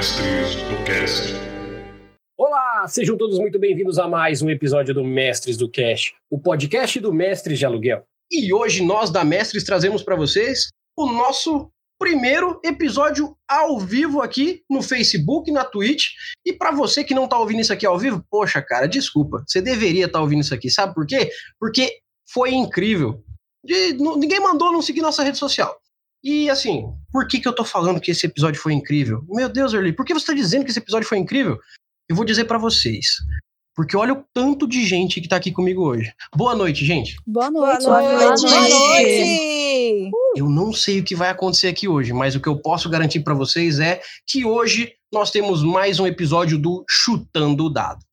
Mestres do Cast. Olá, sejam todos muito bem-vindos a mais um episódio do Mestres do Cash, o podcast do Mestres de Aluguel. E hoje nós da Mestres trazemos para vocês o nosso primeiro episódio ao vivo aqui no Facebook, na Twitch. E para você que não tá ouvindo isso aqui ao vivo, poxa, cara, desculpa. Você deveria estar tá ouvindo isso aqui. Sabe por quê? Porque foi incrível. Ninguém mandou não seguir nossa rede social. E assim, por que, que eu tô falando que esse episódio foi incrível? Meu Deus, Early, por que você tá dizendo que esse episódio foi incrível? Eu vou dizer para vocês. Porque olha o tanto de gente que tá aqui comigo hoje. Boa noite, gente. Boa noite. Boa noite. Boa noite. Eu não sei o que vai acontecer aqui hoje, mas o que eu posso garantir para vocês é que hoje nós temos mais um episódio do Chutando o Dado.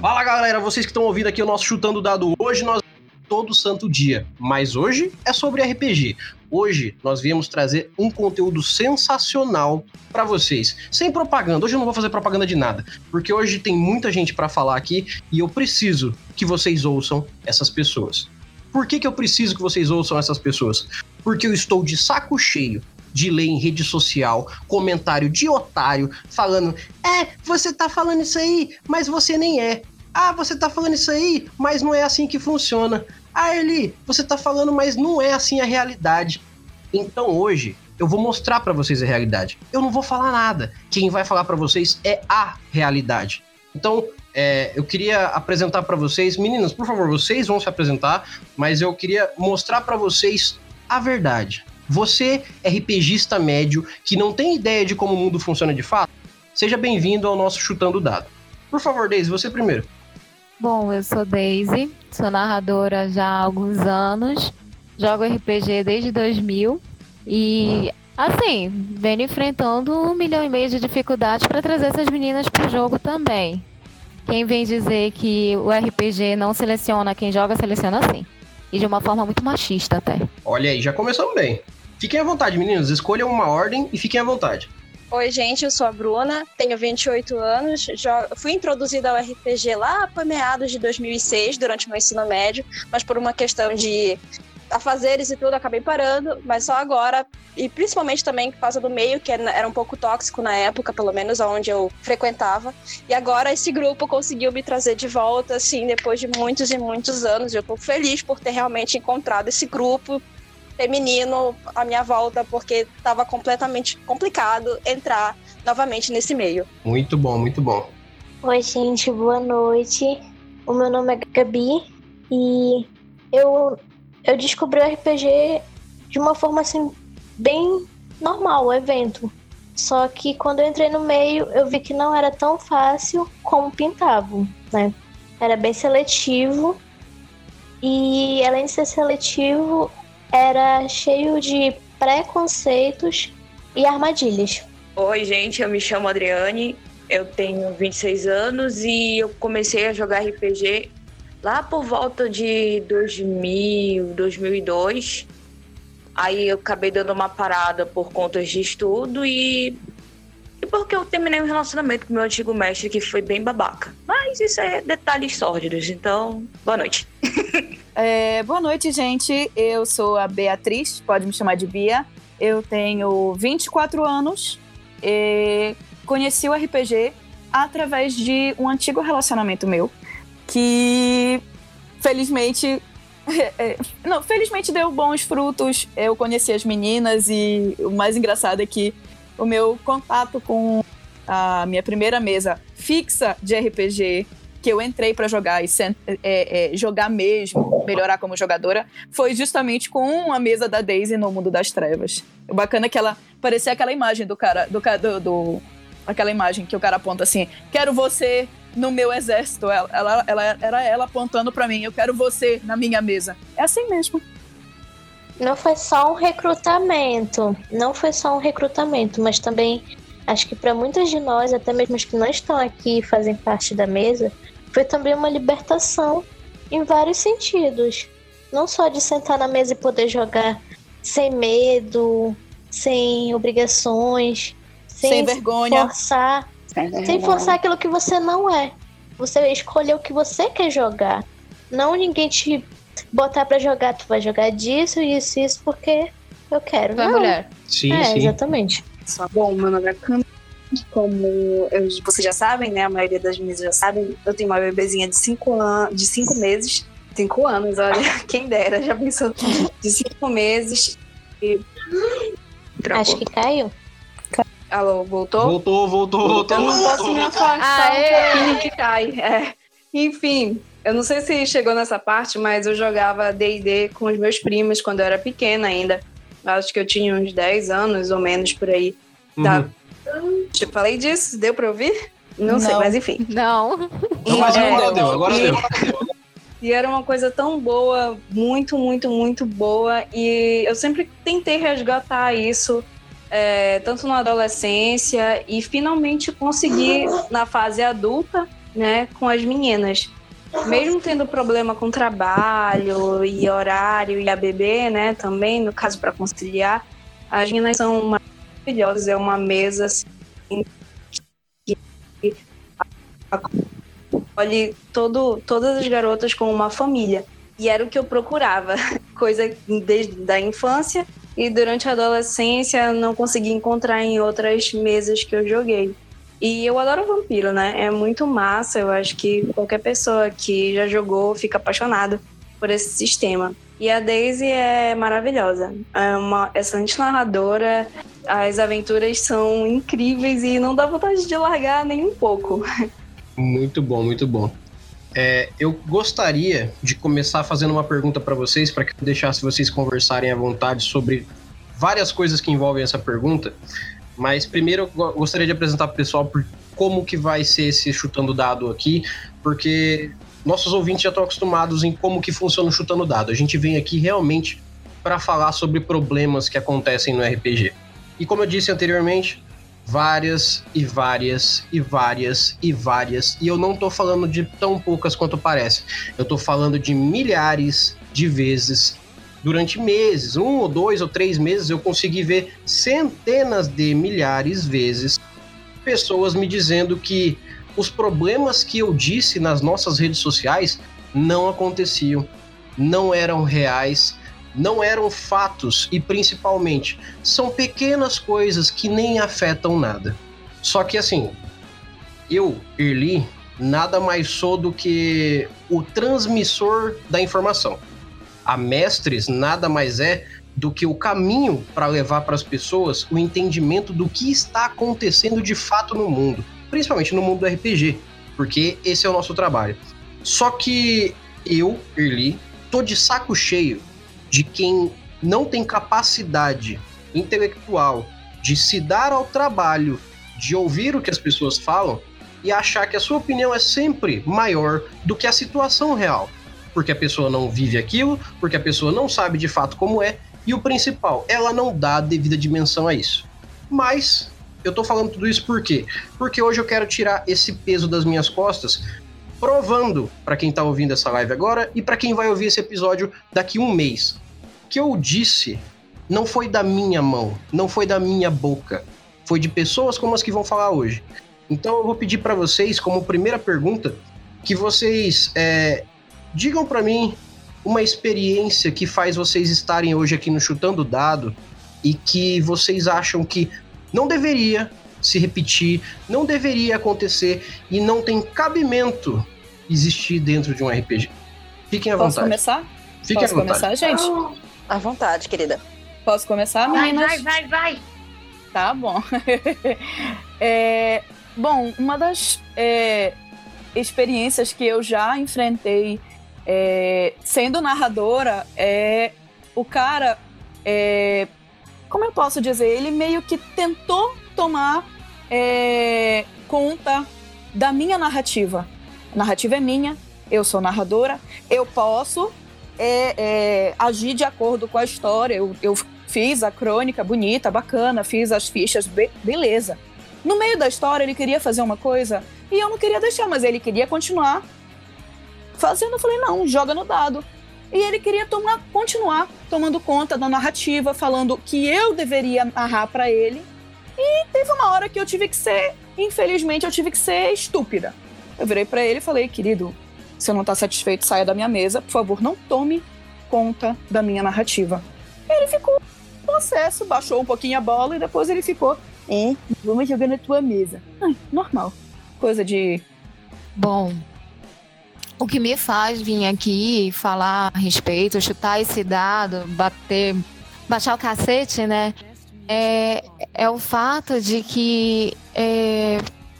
Fala galera, vocês que estão ouvindo aqui o nosso Chutando Dado hoje, nós todo santo dia. Mas hoje é sobre RPG. Hoje nós viemos trazer um conteúdo sensacional para vocês, sem propaganda. Hoje eu não vou fazer propaganda de nada, porque hoje tem muita gente para falar aqui e eu preciso que vocês ouçam essas pessoas. Por que, que eu preciso que vocês ouçam essas pessoas? Porque eu estou de saco cheio de ler em rede social comentário de otário falando: é, você tá falando isso aí, mas você nem é. Ah, você tá falando isso aí, mas não é assim que funciona. Ah, Eli, você tá falando, mas não é assim a realidade. Então hoje eu vou mostrar para vocês a realidade. Eu não vou falar nada. Quem vai falar para vocês é a realidade. Então, é, eu queria apresentar para vocês, meninas, por favor, vocês vão se apresentar, mas eu queria mostrar para vocês a verdade. Você, RPGista médio, que não tem ideia de como o mundo funciona de fato, seja bem-vindo ao nosso Chutando Dado. Por favor, Deise, você primeiro. Bom, eu sou Daisy, sou narradora já há alguns anos, jogo RPG desde 2000 e, assim, venho enfrentando um milhão e meio de dificuldades para trazer essas meninas para o jogo também. Quem vem dizer que o RPG não seleciona quem joga, seleciona sim. E de uma forma muito machista até. Olha aí, já começamos bem. Fiquem à vontade, meninas. Escolham uma ordem e fiquem à vontade. Oi, gente, eu sou a Bruna, tenho 28 anos, já fui introduzida ao RPG lá para meados de 2006, durante meu ensino médio, mas por uma questão de afazeres e tudo, acabei parando, mas só agora, e principalmente também por causa do meio, que era um pouco tóxico na época, pelo menos onde eu frequentava, e agora esse grupo conseguiu me trazer de volta, assim, depois de muitos e muitos anos, eu tô feliz por ter realmente encontrado esse grupo, feminino à minha volta, porque estava completamente complicado entrar novamente nesse meio. Muito bom, muito bom. Oi, gente, boa noite. O meu nome é Gabi e eu, eu descobri o RPG de uma forma assim, bem normal, o evento. Só que quando eu entrei no meio, eu vi que não era tão fácil como pintavam, né? Era bem seletivo. E além de ser seletivo, era cheio de preconceitos e armadilhas. Oi, gente, eu me chamo Adriane, eu tenho 26 anos e eu comecei a jogar RPG lá por volta de 2000, 2002. Aí eu acabei dando uma parada por contas de estudo e e porque eu terminei um relacionamento com meu antigo mestre que foi bem babaca. Mas isso é detalhes sórdidos, então, boa noite. É, boa noite, gente. Eu sou a Beatriz, pode me chamar de Bia. Eu tenho 24 anos e conheci o RPG através de um antigo relacionamento meu que felizmente é, não, felizmente deu bons frutos. Eu conheci as meninas e o mais engraçado é que o meu contato com a minha primeira mesa fixa de RPG que eu entrei para jogar e é, é, jogar mesmo, melhorar como jogadora, foi justamente com a mesa da Daisy no Mundo das Trevas. O bacana é que ela parecia aquela imagem do cara, do, do, do aquela imagem que o cara aponta assim, quero você no meu exército. Ela, ela, ela era ela apontando para mim, eu quero você na minha mesa. É assim mesmo. Não foi só um recrutamento, não foi só um recrutamento, mas também acho que para muitas de nós, até mesmo as que não estão aqui e fazem parte da mesa, foi também uma libertação em vários sentidos. Não só de sentar na mesa e poder jogar sem medo, sem obrigações, sem, sem vergonha. Forçar, sem, sem forçar aquilo que você não é. Você escolher o que você quer jogar. Não ninguém te botar pra jogar, tu vai jogar disso, isso, isso, porque eu quero. Tu é Não. mulher. Sim, é, sim. exatamente. Só bom, meu nome é Cam. Como eu- vocês já sabem, né? A maioria das meninas já sabem, eu tenho uma bebezinha de 5 anos, de cinco meses. 5 anos, olha, quem dera, já pensou? De 5 meses. Travou. Acho que caiu. Alô, voltou? Voltou, voltou, voltou. Eu não posso me afastar um pouquinho que cai. É. Enfim, eu não sei se chegou nessa parte, mas eu jogava D&D com os meus primos quando eu era pequena ainda. Acho que eu tinha uns 10 anos ou menos por aí. Tá. Uhum. Eu falei disso? Deu pra ouvir? Não, sei, Não. mas enfim. Não. Não, mas É, agora deu, agora e- deu. E era uma coisa tão boa, muito, muito, muito boa. E eu sempre tentei resgatar isso, é, tanto na adolescência e finalmente consegui na fase adulta, né, com as meninas. Mesmo tendo problema com trabalho e horário e a bebê, né, também, no caso para conciliar, as meninas são maravilhosas. É uma mesa assim, que acolhe todo, todas as garotas como uma família. E era o que eu procurava, coisa desde da infância e durante a adolescência não consegui encontrar em outras mesas que eu joguei. E eu adoro vampiro, né? É muito massa. Eu acho que qualquer pessoa que já jogou fica apaixonado por esse sistema. E a Daisy é maravilhosa. É uma excelente narradora. As aventuras são incríveis e não dá vontade de largar nem um pouco. Muito bom, muito bom. É, eu gostaria de começar fazendo uma pergunta para vocês, para que eu deixasse vocês conversarem à vontade sobre várias coisas que envolvem essa pergunta. Mas primeiro eu go- gostaria de apresentar para o pessoal por como que vai ser esse chutando dado aqui, porque nossos ouvintes já estão acostumados em como que funciona o chutando dado. A gente vem aqui realmente para falar sobre problemas que acontecem no RPG. E como eu disse anteriormente, várias e várias e várias e várias. E eu não tô falando de tão poucas quanto parece. Eu tô falando de milhares de vezes. Durante meses, um ou dois ou três meses, eu consegui ver centenas de milhares vezes pessoas me dizendo que os problemas que eu disse nas nossas redes sociais não aconteciam, não eram reais, não eram fatos e principalmente são pequenas coisas que nem afetam nada. Só que assim, eu, Erli, nada mais sou do que o transmissor da informação. A Mestres nada mais é do que o caminho para levar para as pessoas o entendimento do que está acontecendo de fato no mundo, principalmente no mundo do RPG, porque esse é o nosso trabalho. Só que eu, Erli, tô de saco cheio de quem não tem capacidade intelectual de se dar ao trabalho de ouvir o que as pessoas falam e achar que a sua opinião é sempre maior do que a situação real. Porque a pessoa não vive aquilo, porque a pessoa não sabe de fato como é, e o principal, ela não dá a devida dimensão a isso. Mas eu tô falando tudo isso por quê? Porque hoje eu quero tirar esse peso das minhas costas, provando para quem tá ouvindo essa live agora e para quem vai ouvir esse episódio daqui um mês. Que eu disse não foi da minha mão, não foi da minha boca, foi de pessoas como as que vão falar hoje. Então eu vou pedir para vocês, como primeira pergunta, que vocês é, digam para mim uma experiência que faz vocês estarem hoje aqui no Chutando Dado e que vocês acham que não deveria se repetir, não deveria acontecer e não tem cabimento existir dentro de um RPG. Fiquem à Posso vontade. começar? Fiquem Posso à vontade. começar, gente? À vontade, querida. Posso começar, Vai, meninas? vai, vai, vai. Tá bom. É, bom, uma das é, experiências que eu já enfrentei é, sendo narradora é o cara. é, como eu posso dizer? Ele meio que tentou tomar é, conta da minha narrativa. A narrativa é minha, eu sou narradora, eu posso é, é, agir de acordo com a história. Eu, eu fiz a crônica bonita, bacana, fiz as fichas, be- beleza. No meio da história, ele queria fazer uma coisa e eu não queria deixar, mas ele queria continuar fazendo. Eu falei, não, joga no dado. E ele queria tomar, continuar tomando conta da narrativa, falando que eu deveria narrar pra ele. E teve uma hora que eu tive que ser, infelizmente, eu tive que ser estúpida. Eu virei pra ele e falei, querido, Se não tá satisfeito, saia da minha mesa. Por favor, não tome conta da minha narrativa. Ele ficou possesso, baixou um pouquinho a bola e depois ele ficou. É, vamos jogar na tua mesa. Ai, normal. Coisa de. Bom, o que me faz vir aqui falar a respeito, chutar esse dado, bater, baixar o cacete, né? É, é o fato de que é,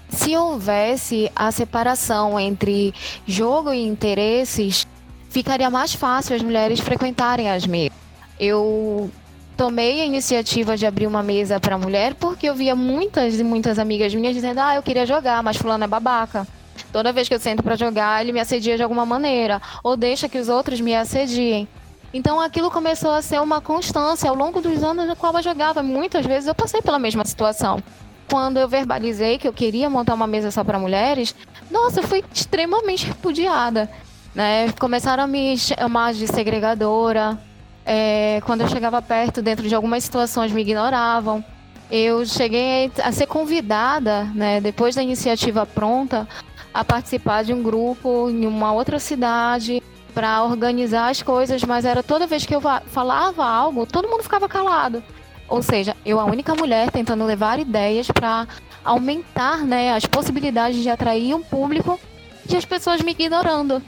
se houvesse a separação entre jogo e interesses, ficaria mais fácil as mulheres frequentarem as mesas. Eu tomei a iniciativa de abrir uma mesa para mulher porque eu via muitas e muitas amigas minhas dizendo: "Ah, eu queria jogar, mas fulano é babaca". Toda vez que eu sento para jogar, ele me assedia de alguma maneira ou deixa que os outros me assediem. Então aquilo começou a ser uma constância ao longo dos anos no qual eu jogava. Muitas vezes eu passei pela mesma situação quando eu verbalizei que eu queria montar uma mesa só para mulheres, nossa, eu fui extremamente repudiada. Né? Começaram a me chamar de segregadora. É, quando eu chegava perto, dentro de algumas situações, me ignoravam. Eu cheguei a ser convidada, né, depois da iniciativa pronta, a participar de um grupo em uma outra cidade para organizar as coisas, mas era toda vez que eu falava algo, todo mundo ficava calado. Ou seja, eu a única mulher tentando levar ideias para aumentar né, as possibilidades de atrair um público e as pessoas me ignorando.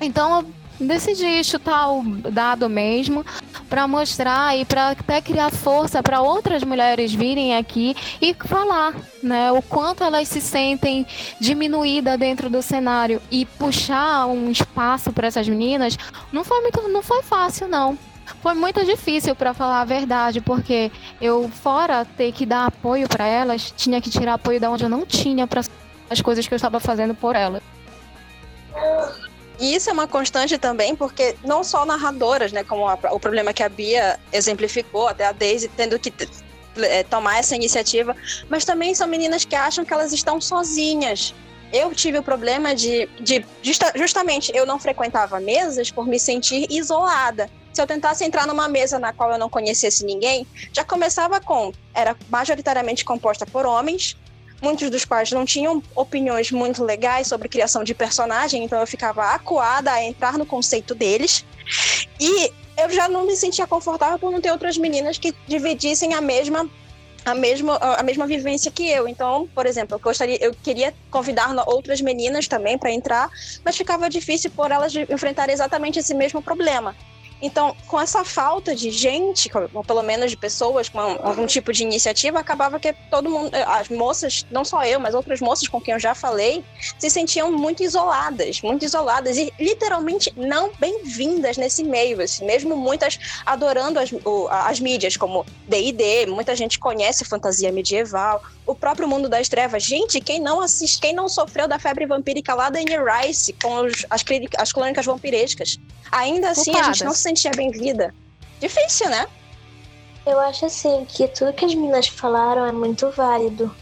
Então eu decidi chutar o dado mesmo para mostrar e para até criar força para outras mulheres virem aqui e falar, né, o quanto elas se sentem diminuídas dentro do cenário e puxar um espaço para essas meninas não foi muito, não foi fácil não. Foi muito difícil para falar a verdade, porque eu fora ter que dar apoio para elas, tinha que tirar apoio da onde eu não tinha para as coisas que eu estava fazendo por elas. E isso é uma constante também, porque não só narradoras, né, como a, o problema que a Bia exemplificou, até a Daisy tendo que é, tomar essa iniciativa, mas também são meninas que acham que elas estão sozinhas. Eu tive o problema de, de justa, justamente, eu não frequentava mesas por me sentir isolada se eu tentasse entrar numa mesa na qual eu não conhecesse ninguém, já começava com. Era majoritariamente composta por homens, muitos dos quais não tinham opiniões muito legais sobre criação de personagem, então eu ficava acuada a entrar no conceito deles. E eu já não me sentia confortável por não ter outras meninas que dividissem a mesma a mesma, a mesma vivência que eu. Então, por exemplo, eu gostaria, eu queria convidar outras meninas também para entrar, mas ficava difícil por elas enfrentarem exatamente esse mesmo problema. Então, com essa falta de gente, ou pelo menos de pessoas com algum tipo de iniciativa, acabava que todo mundo, eh, as moças, não só eu, mas outras moças com quem eu já falei, se sentiam muito isoladas, muito isoladas e literalmente não bem-vindas nesse meio, assim, mesmo muitas adorando as, as mídias, como D&D, muita gente conhece fantasia medieval, o próprio mundo das trevas. Gente, quem não assiste, quem não sofreu da febre vampírica lá da Anne Rice, com os, as, as crônicas vampirescas, ainda assim a gente não se sentia bem-vinda. Difícil, né? Eu acho assim que tudo que as meninas falaram é muito válido.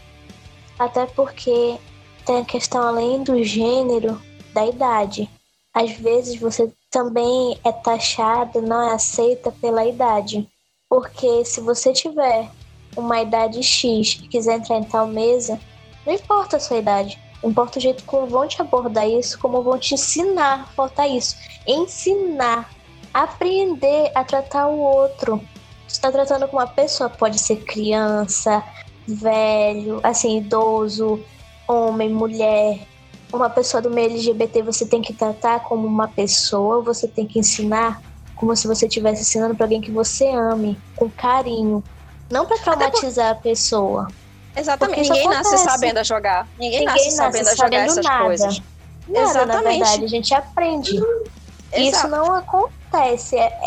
Até porque tem a questão além do gênero, da idade. Às vezes você também é taxada, não é aceita pela idade. Porque se você tiver uma idade X e quiser entrar em tal mesa, não importa a sua idade. Importa o jeito como vão te abordar isso, como vão te ensinar, falta isso. Ensinar, aprender a tratar o outro. Você está tratando com uma pessoa, pode ser criança, velho, assim, idoso, homem, mulher. Uma pessoa do meio LGBT você tem que tratar como uma pessoa, você tem que ensinar como se você estivesse ensinando para alguém que você ame, com carinho. Não para traumatizar por... a pessoa. Exatamente. Ninguém nasce sabendo jogar. Ninguém, Ninguém nasce, sabendo nasce jogar essas nada. coisas. Nada, Exatamente. na verdade. A gente aprende. E isso não acontece. É,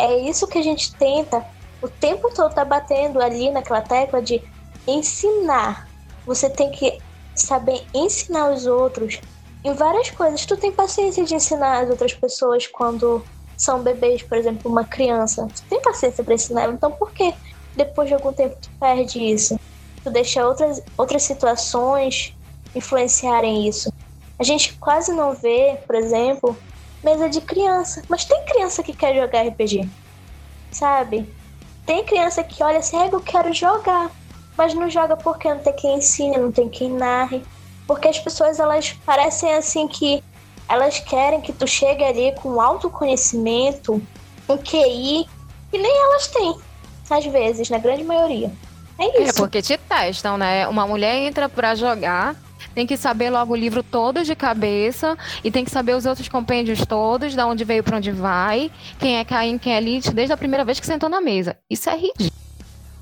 é isso que a gente tenta o tempo todo tá batendo ali naquela tecla de ensinar. Você tem que saber ensinar os outros em várias coisas. Tu tem paciência de ensinar as outras pessoas quando são bebês, por exemplo, uma criança. Tu tem paciência para ensinar. Então por que depois de algum tempo tu perde isso. Tu deixa outras, outras situações influenciarem isso. A gente quase não vê, por exemplo, mesa de criança. Mas tem criança que quer jogar RPG. Sabe? Tem criança que olha assim, eu quero jogar. Mas não joga porque não tem quem ensine, não tem quem narre. Porque as pessoas, elas parecem assim que elas querem que tu chegue ali com autoconhecimento, um QI, que nem elas têm, às vezes, na grande maioria. É É isso. porque te testam, né? Uma mulher entra pra jogar, tem que saber logo o livro todo de cabeça e tem que saber os outros compêndios todos, da onde veio pra onde vai, quem é Caim, quem é Lilith, desde a primeira vez que sentou na mesa. Isso é ridículo.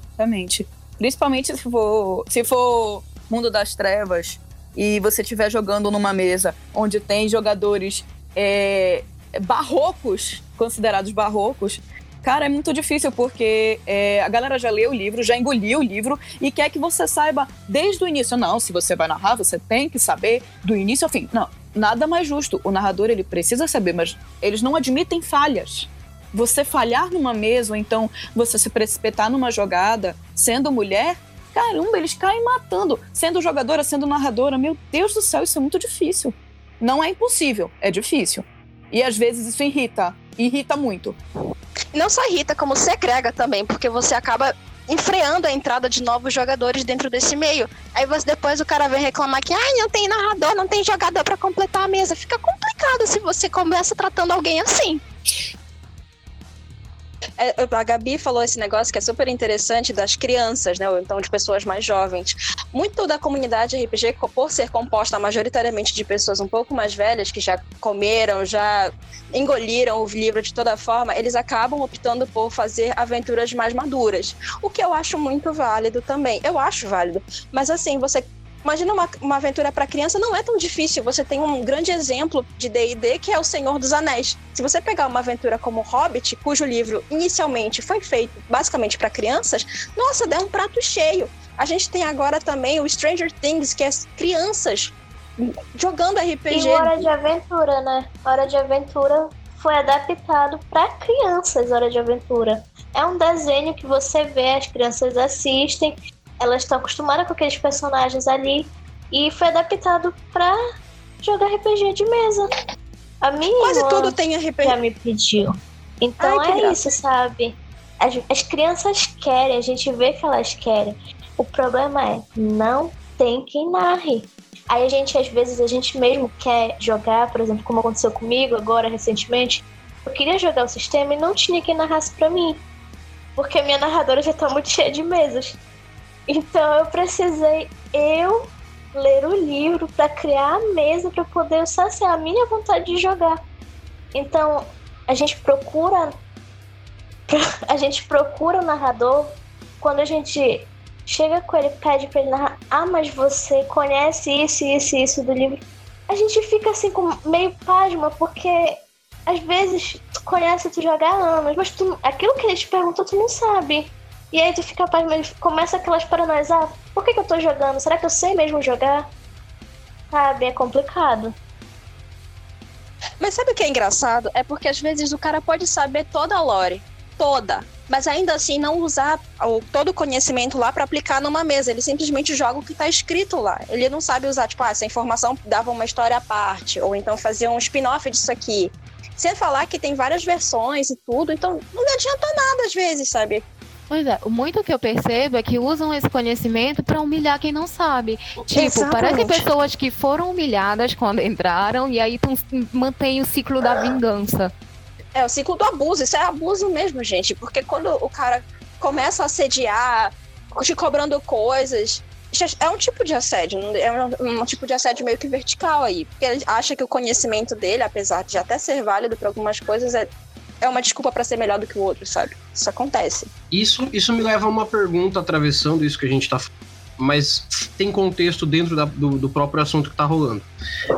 Exatamente. Principalmente se for, se for Mundo das Trevas e você estiver jogando numa mesa onde tem jogadores é, barrocos, considerados barrocos, cara, é muito difícil porque é, a galera já leu o livro, já engoliu o livro e quer que você saiba desde o início. Não, se você vai narrar, você tem que saber do início ao fim. Não, nada mais justo. O narrador ele precisa saber, mas eles não admitem falhas. Você falhar numa mesa, ou então você se precipitar numa jogada, sendo mulher, caramba, eles caem matando. Sendo jogadora, sendo narradora, meu Deus do céu, isso é muito difícil. Não é impossível, é difícil. E às vezes isso irrita, irrita muito. Não só irrita, como segrega também, porque você acaba enfreando a entrada de novos jogadores dentro desse meio. Aí você, depois o cara vem reclamar que ai, não tem narrador, não tem jogador pra completar a mesa. Fica complicado se você começa tratando alguém assim. É, a Gabi falou esse negócio que é super interessante das crianças, né? Ou então de pessoas mais jovens. Muito da comunidade RPG, por ser composta majoritariamente de pessoas um pouco mais velhas, que já comeram, já engoliram o livro de toda forma, eles acabam optando por fazer aventuras mais maduras. O que eu acho muito válido também. Eu acho válido. Mas assim, você. Imagina uma, uma aventura para criança, não é tão difícil. Você tem um grande exemplo de D&D que é o Senhor dos Anéis. Se você pegar uma aventura como Hobbit, cujo livro inicialmente foi feito basicamente para crianças, nossa, dá um prato cheio. A gente tem agora também o Stranger Things, que é crianças jogando RPG. E Hora de Aventura, né? Hora de Aventura foi adaptado para crianças, Hora de Aventura. É um desenho que você vê, as crianças assistem, elas estão acostumadas com aqueles personagens ali e foi adaptado para jogar RPG de mesa. A minha Quase irmã tudo tem RPG. já me pediu. Então Ai, é graça. isso, sabe? As, as crianças querem, a gente vê que elas querem. O problema é, não tem quem narre. Aí a gente, às vezes, a gente mesmo quer jogar, por exemplo, como aconteceu comigo agora recentemente. Eu queria jogar o sistema e não tinha quem narrasse pra mim. Porque a minha narradora já tá muito cheia de mesas. Então eu precisei eu ler o livro pra criar a mesa pra poder saciar a minha vontade de jogar. Então a gente procura a gente procura o narrador quando a gente chega com ele pede pra ele narrar ah mas você conhece isso isso isso do livro a gente fica assim com meio pasma porque às vezes tu conhece tu joga há anos mas tu, aquilo que ele te perguntou tu não sabe e aí tu fica começa aquelas paranoias ah por que, que eu tô jogando será que eu sei mesmo jogar sabe é complicado Mas sabe o que é engraçado? É porque às vezes o cara pode saber toda a lore, toda, mas ainda assim não usar o, todo o conhecimento lá pra aplicar numa mesa. Ele simplesmente joga o que tá escrito lá. Ele não sabe usar, tipo, ah, essa informação dava uma história à parte, ou então fazia um spin-off disso aqui. Sem falar que tem várias versões e tudo, então não adianta nada às vezes, sabe? Pois é, o muito que eu percebo é que usam esse conhecimento pra humilhar quem não sabe. Tipo, parecem Exatamente. pessoas que foram humilhadas quando entraram e aí mantém o ciclo da vingança. É o ciclo do abuso, isso é abuso mesmo, gente. Porque quando o cara começa a assediar, te cobrando coisas, isso é um tipo de assédio, é um, um tipo de assédio meio que vertical aí. Porque ele acha que o conhecimento dele, apesar de até ser válido para algumas coisas, é, é uma desculpa para ser melhor do que o outro, sabe? Isso acontece. Isso, isso me leva a uma pergunta atravessando isso que a gente tá mas tem contexto dentro da- do, do próprio assunto que tá rolando.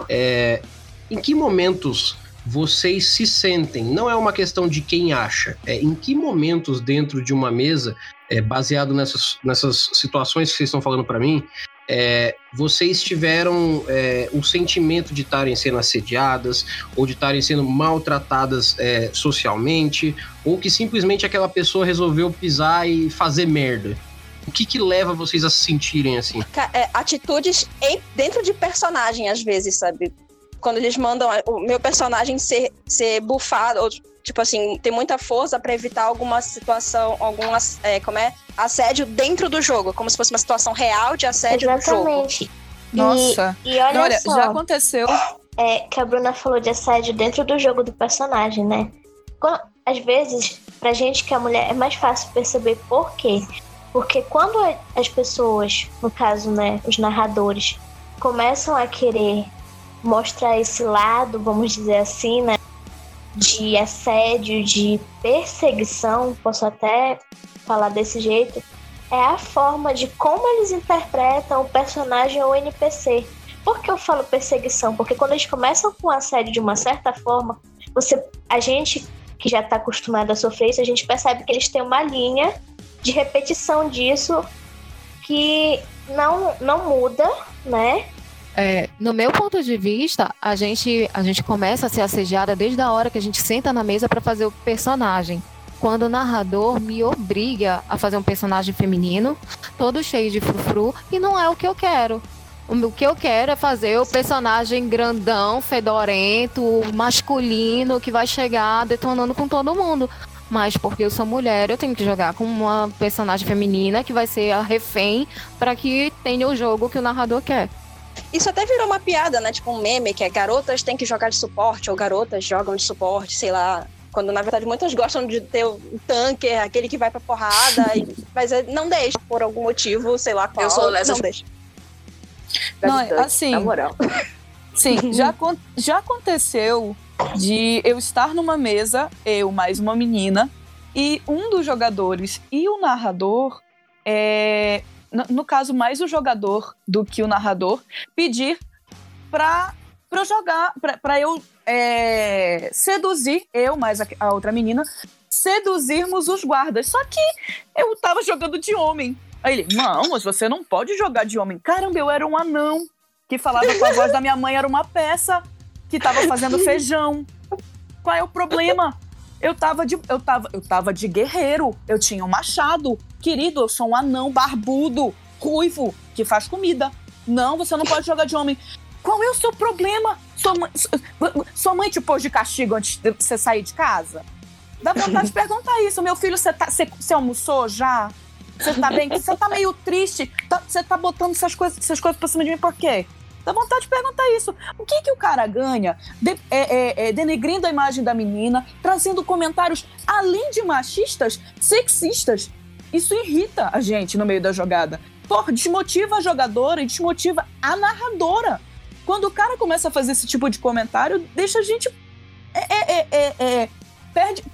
É, em que momentos vocês se sentem? Não é uma questão de quem acha, é em que momentos dentro de uma mesa, é, baseado nessas, nessas situações que vocês estão falando para mim, é, vocês tiveram é, o sentimento de estarem sendo assediadas ou de estarem sendo maltratadas é, socialmente ou que simplesmente aquela pessoa resolveu pisar e fazer merda. O que que leva vocês a se sentirem assim? É, atitudes dentro de personagem, às vezes, sabe? Quando eles mandam o meu personagem ser, ser bufado, ou tipo assim, ter muita força pra evitar alguma situação, algum é, como é? assédio dentro do jogo, como se fosse uma situação real de assédio no jogo. exatamente Nossa. e, e olha, Olha, só já aconteceu. é, que a Bruna falou de assédio dentro do jogo do personagem, né? Quando, às vezes, pra gente que é mulher, é mais fácil perceber por quê. Porque quando as pessoas, no caso, né, os narradores, começam a querer mostrar esse lado, vamos dizer assim, né, de assédio, de perseguição, posso até falar desse jeito, é a forma de como eles interpretam o personagem ou o NPC. Por que eu falo perseguição? Porque quando eles começam com assédio de uma certa forma, você, a gente que já está acostumado a sofrer isso, a gente percebe que eles têm uma linha de repetição disso que não, não muda, né? É, no meu ponto de vista, a gente, a gente começa a ser assediada desde a hora que a gente senta na mesa para fazer o personagem. Quando o narrador me obriga a fazer um personagem feminino, todo cheio de frufru, e não é o que eu quero. O que eu quero é fazer o personagem grandão, fedorento, masculino, que vai chegar detonando com todo mundo. Mas porque eu sou mulher, eu tenho que jogar com uma personagem feminina que vai ser a refém para que tenha o jogo que o narrador quer. Isso até virou uma piada, né? Tipo um meme que é garotas têm que jogar de suporte ou garotas jogam de suporte, sei lá. Quando na verdade muitas gostam de ter o tanker, aquele que vai pra porrada, e, mas é, não deixa por algum motivo, sei lá qual. Eu sou não deixa. Não, assim. Na moral. Sim, já, já aconteceu de eu estar numa mesa, eu mais uma menina, e um dos jogadores e o narrador, é, no, caso, mais o jogador do que o narrador, pedir pra, pra eu jogar, pra, pra eu é, seduzir, eu mais a, a outra menina, seduzirmos os guardas. Só que eu tava jogando de homem. Aí ele, não, mas você não pode jogar de homem. Caramba, eu era um anão que falava com a voz da minha mãe, era uma peça que tava fazendo feijão. Qual é o problema? Eu tava de, eu tava, eu tava de guerreiro. Eu tinha um machado. Querido, eu sou um anão barbudo, ruivo, que faz comida. Não, você não pode jogar de homem. Qual é o seu problema? Sua mãe, sua mãe te pôs de castigo antes de você sair de casa? Dá vontade de perguntar isso. Meu filho, você, tá, você, você almoçou já? Você tá bem? Você tá meio triste? Tá, você tá botando essas coisas, essas coisas pra cima de mim por quê? Dá vontade de perguntar isso. O que que o cara ganha de, é, é, é, denegrindo a imagem da menina, trazendo comentários, além de machistas, sexistas? Isso irrita a gente no meio da jogada. Porra, desmotiva a jogadora e desmotiva a narradora. Quando o cara começa a fazer esse tipo de comentário, deixa a gente. É, é, é, perde.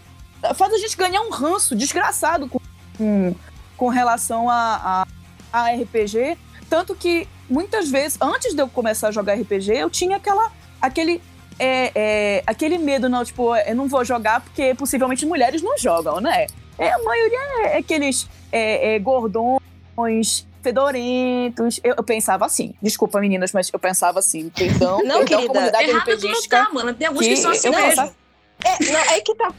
Faz a gente ganhar um ranço desgraçado com, com, com relação a, a, a RPG. Tanto que muitas vezes, antes de eu começar a jogar RPG, eu tinha aquela, aquele, é, é, aquele medo, não, tipo, eu não vou jogar porque possivelmente mulheres não jogam, né? É, a maioria é aqueles é, é, gordões, fedorentos. Eu, eu, pensava assim. Desculpa, meninas, mas eu pensava assim. Perdão, não, perdão, querida, comunidade Errado tu não tá, mano. Tem alguns que, que são assim mesmo. Pensava... É, não, aí que tá.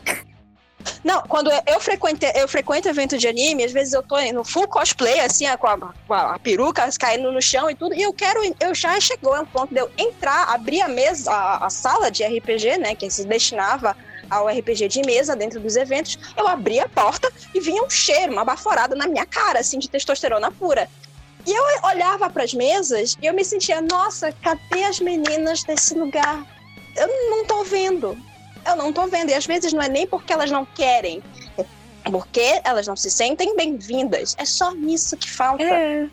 Não, quando eu frequento, eu frequento evento de anime, às vezes eu tô no full cosplay, assim, com a, com a peruca caindo no chão e tudo, e eu quero, eu já chegou a um ponto de eu entrar, abrir a mesa, a, a sala de RPG, né, que se destinava ao RPG de mesa dentro dos eventos, eu abri a porta e vinha um cheiro, uma baforada na minha cara, assim, de testosterona pura. E eu olhava para as mesas e eu me sentia, nossa, cadê as meninas desse lugar? Eu não tô vendo eu não tô vendo. E às vezes não é nem porque elas não querem, é porque elas não se sentem bem-vindas. É só isso que falta. É.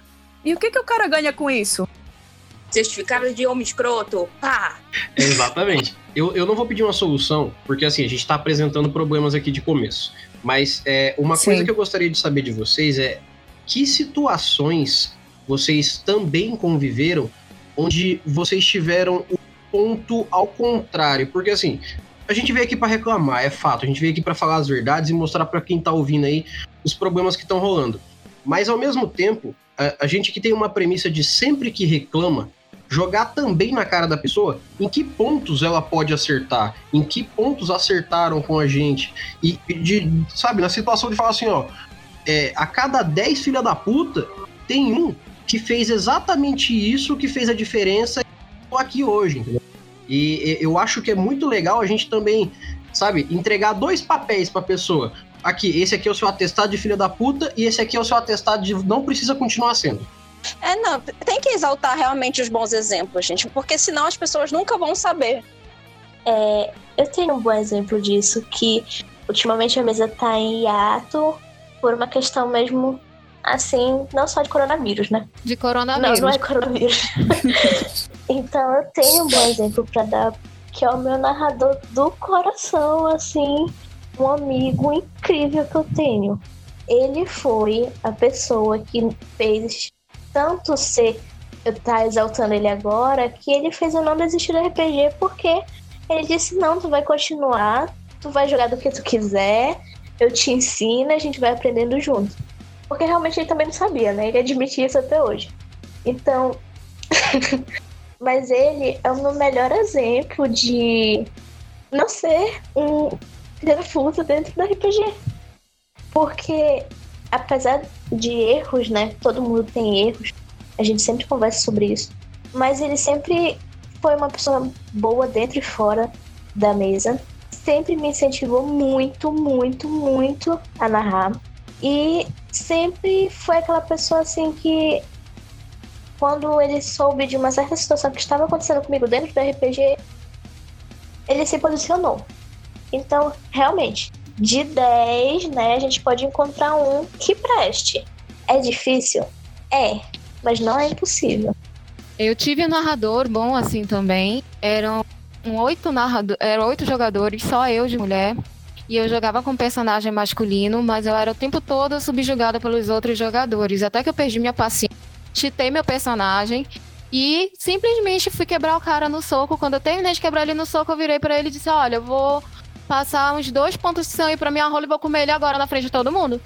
E o que, que o cara ganha com isso? Certificado de homem escroto. Pá! É, exatamente. eu, eu não vou pedir uma solução, porque assim, a gente está apresentando problemas aqui de começo. Mas é, uma Sim. coisa que eu gostaria de saber de vocês é que situações vocês também conviveram onde vocês tiveram o ponto ao contrário. Porque assim, a gente veio aqui para reclamar, é fato. A gente veio aqui para falar as verdades e mostrar para quem tá ouvindo aí os problemas que estão rolando. Mas ao mesmo tempo, a, a gente que tem uma premissa de sempre que reclama, jogar também na cara da pessoa em que pontos ela pode acertar, em que pontos acertaram com a gente. E, de, sabe, na situação de falar assim, ó, é, a cada 10 filha da puta, tem um que fez exatamente isso que fez a diferença aqui hoje, entendeu? E eu acho que é muito legal a gente também, sabe, entregar dois papéis pra pessoa. Aqui, esse aqui é o seu atestado de filha da puta e esse aqui é o seu atestado de não precisa continuar sendo. É, não, tem que exaltar realmente os bons exemplos, gente, porque senão as pessoas nunca vão saber. É, eu tenho um bom exemplo disso, que ultimamente a mesa tá em hiato por uma questão mesmo, assim, não só de coronavírus, né? De coronavírus. Não, não é coronavírus. então eu tenho um bom exemplo para dar, que é o meu narrador do coração, assim, um amigo incrível que eu tenho. Ele foi a pessoa que fez tanto ser eu tá exaltando ele agora que ele fez eu não desistir do RPG porque ele disse não, tu vai continuar, tu vai jogar do que tu quiser, eu te ensino, a gente vai aprendendo junto. Porque realmente ele também não sabia, né? Ele admitia isso até hoje. Então, mas ele é o meu melhor exemplo de não ser um filho dentro do RPG. Porque apesar de erros, né? Todo mundo tem erros. A gente sempre conversa sobre isso. Mas ele sempre foi uma pessoa boa dentro e fora da mesa. Sempre me incentivou muito, muito, muito a narrar. E sempre foi aquela pessoa assim que quando ele soube de uma certa situação que estava acontecendo comigo dentro do RPG, ele se posicionou. Então, realmente, de 10, né, a gente pode encontrar um que preste. É difícil? É, mas não é impossível. Eu tive um narrador bom assim também. Eram oito narradores, eram oito jogadores, só eu de mulher. E eu jogava com personagem masculino, mas eu era o tempo todo subjugada pelos outros jogadores. Até que eu perdi minha paciência, chitei meu personagem e simplesmente fui quebrar o cara no soco. Quando eu terminei de quebrar ele no soco, eu virei para ele e disse: Olha, eu vou passar uns dois pontos de sangue pra minha rola e vou comer ele agora na frente de todo mundo.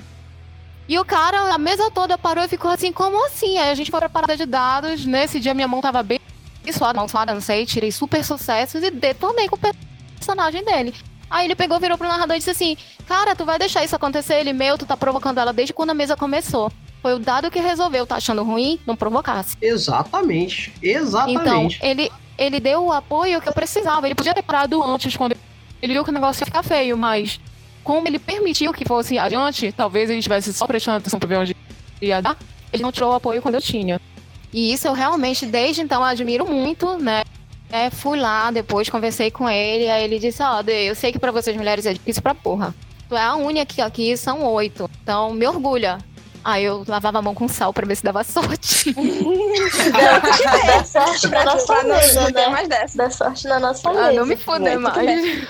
E o cara, a mesa toda parou e ficou assim, como assim? Aí a gente foi pra parada de dados. Nesse dia minha mão tava bem suada, mão suada, não sei. Tirei super sucessos e detonei com o personagem dele. Aí ele pegou, virou pro narrador e disse assim: Cara, tu vai deixar isso acontecer? Ele, meu, tu tá provocando ela desde quando a mesa começou. Foi o dado que resolveu, tá achando ruim? Não provocasse. Exatamente. Exatamente. Então, ele, ele deu o apoio que eu precisava. Ele podia ter parado antes, quando ele viu que o negócio ia ficar feio, mas como ele permitiu que fosse adiante, talvez ele estivesse só prestando atenção pra ver onde ia dar, ele não tirou o apoio quando eu tinha. E isso eu realmente, desde então, admiro muito, né? É, fui lá, depois conversei com ele, aí ele disse, ó, oh, eu sei que para vocês mulheres é difícil pra porra. Tu é a única que aqui são oito. Então, me orgulha. Aí eu lavava a mão com sal pra ver se dava sorte. Dá sorte na nossa mesa, né? mais dessa. Dá sorte na nossa ah, mesa. não me fuder mais.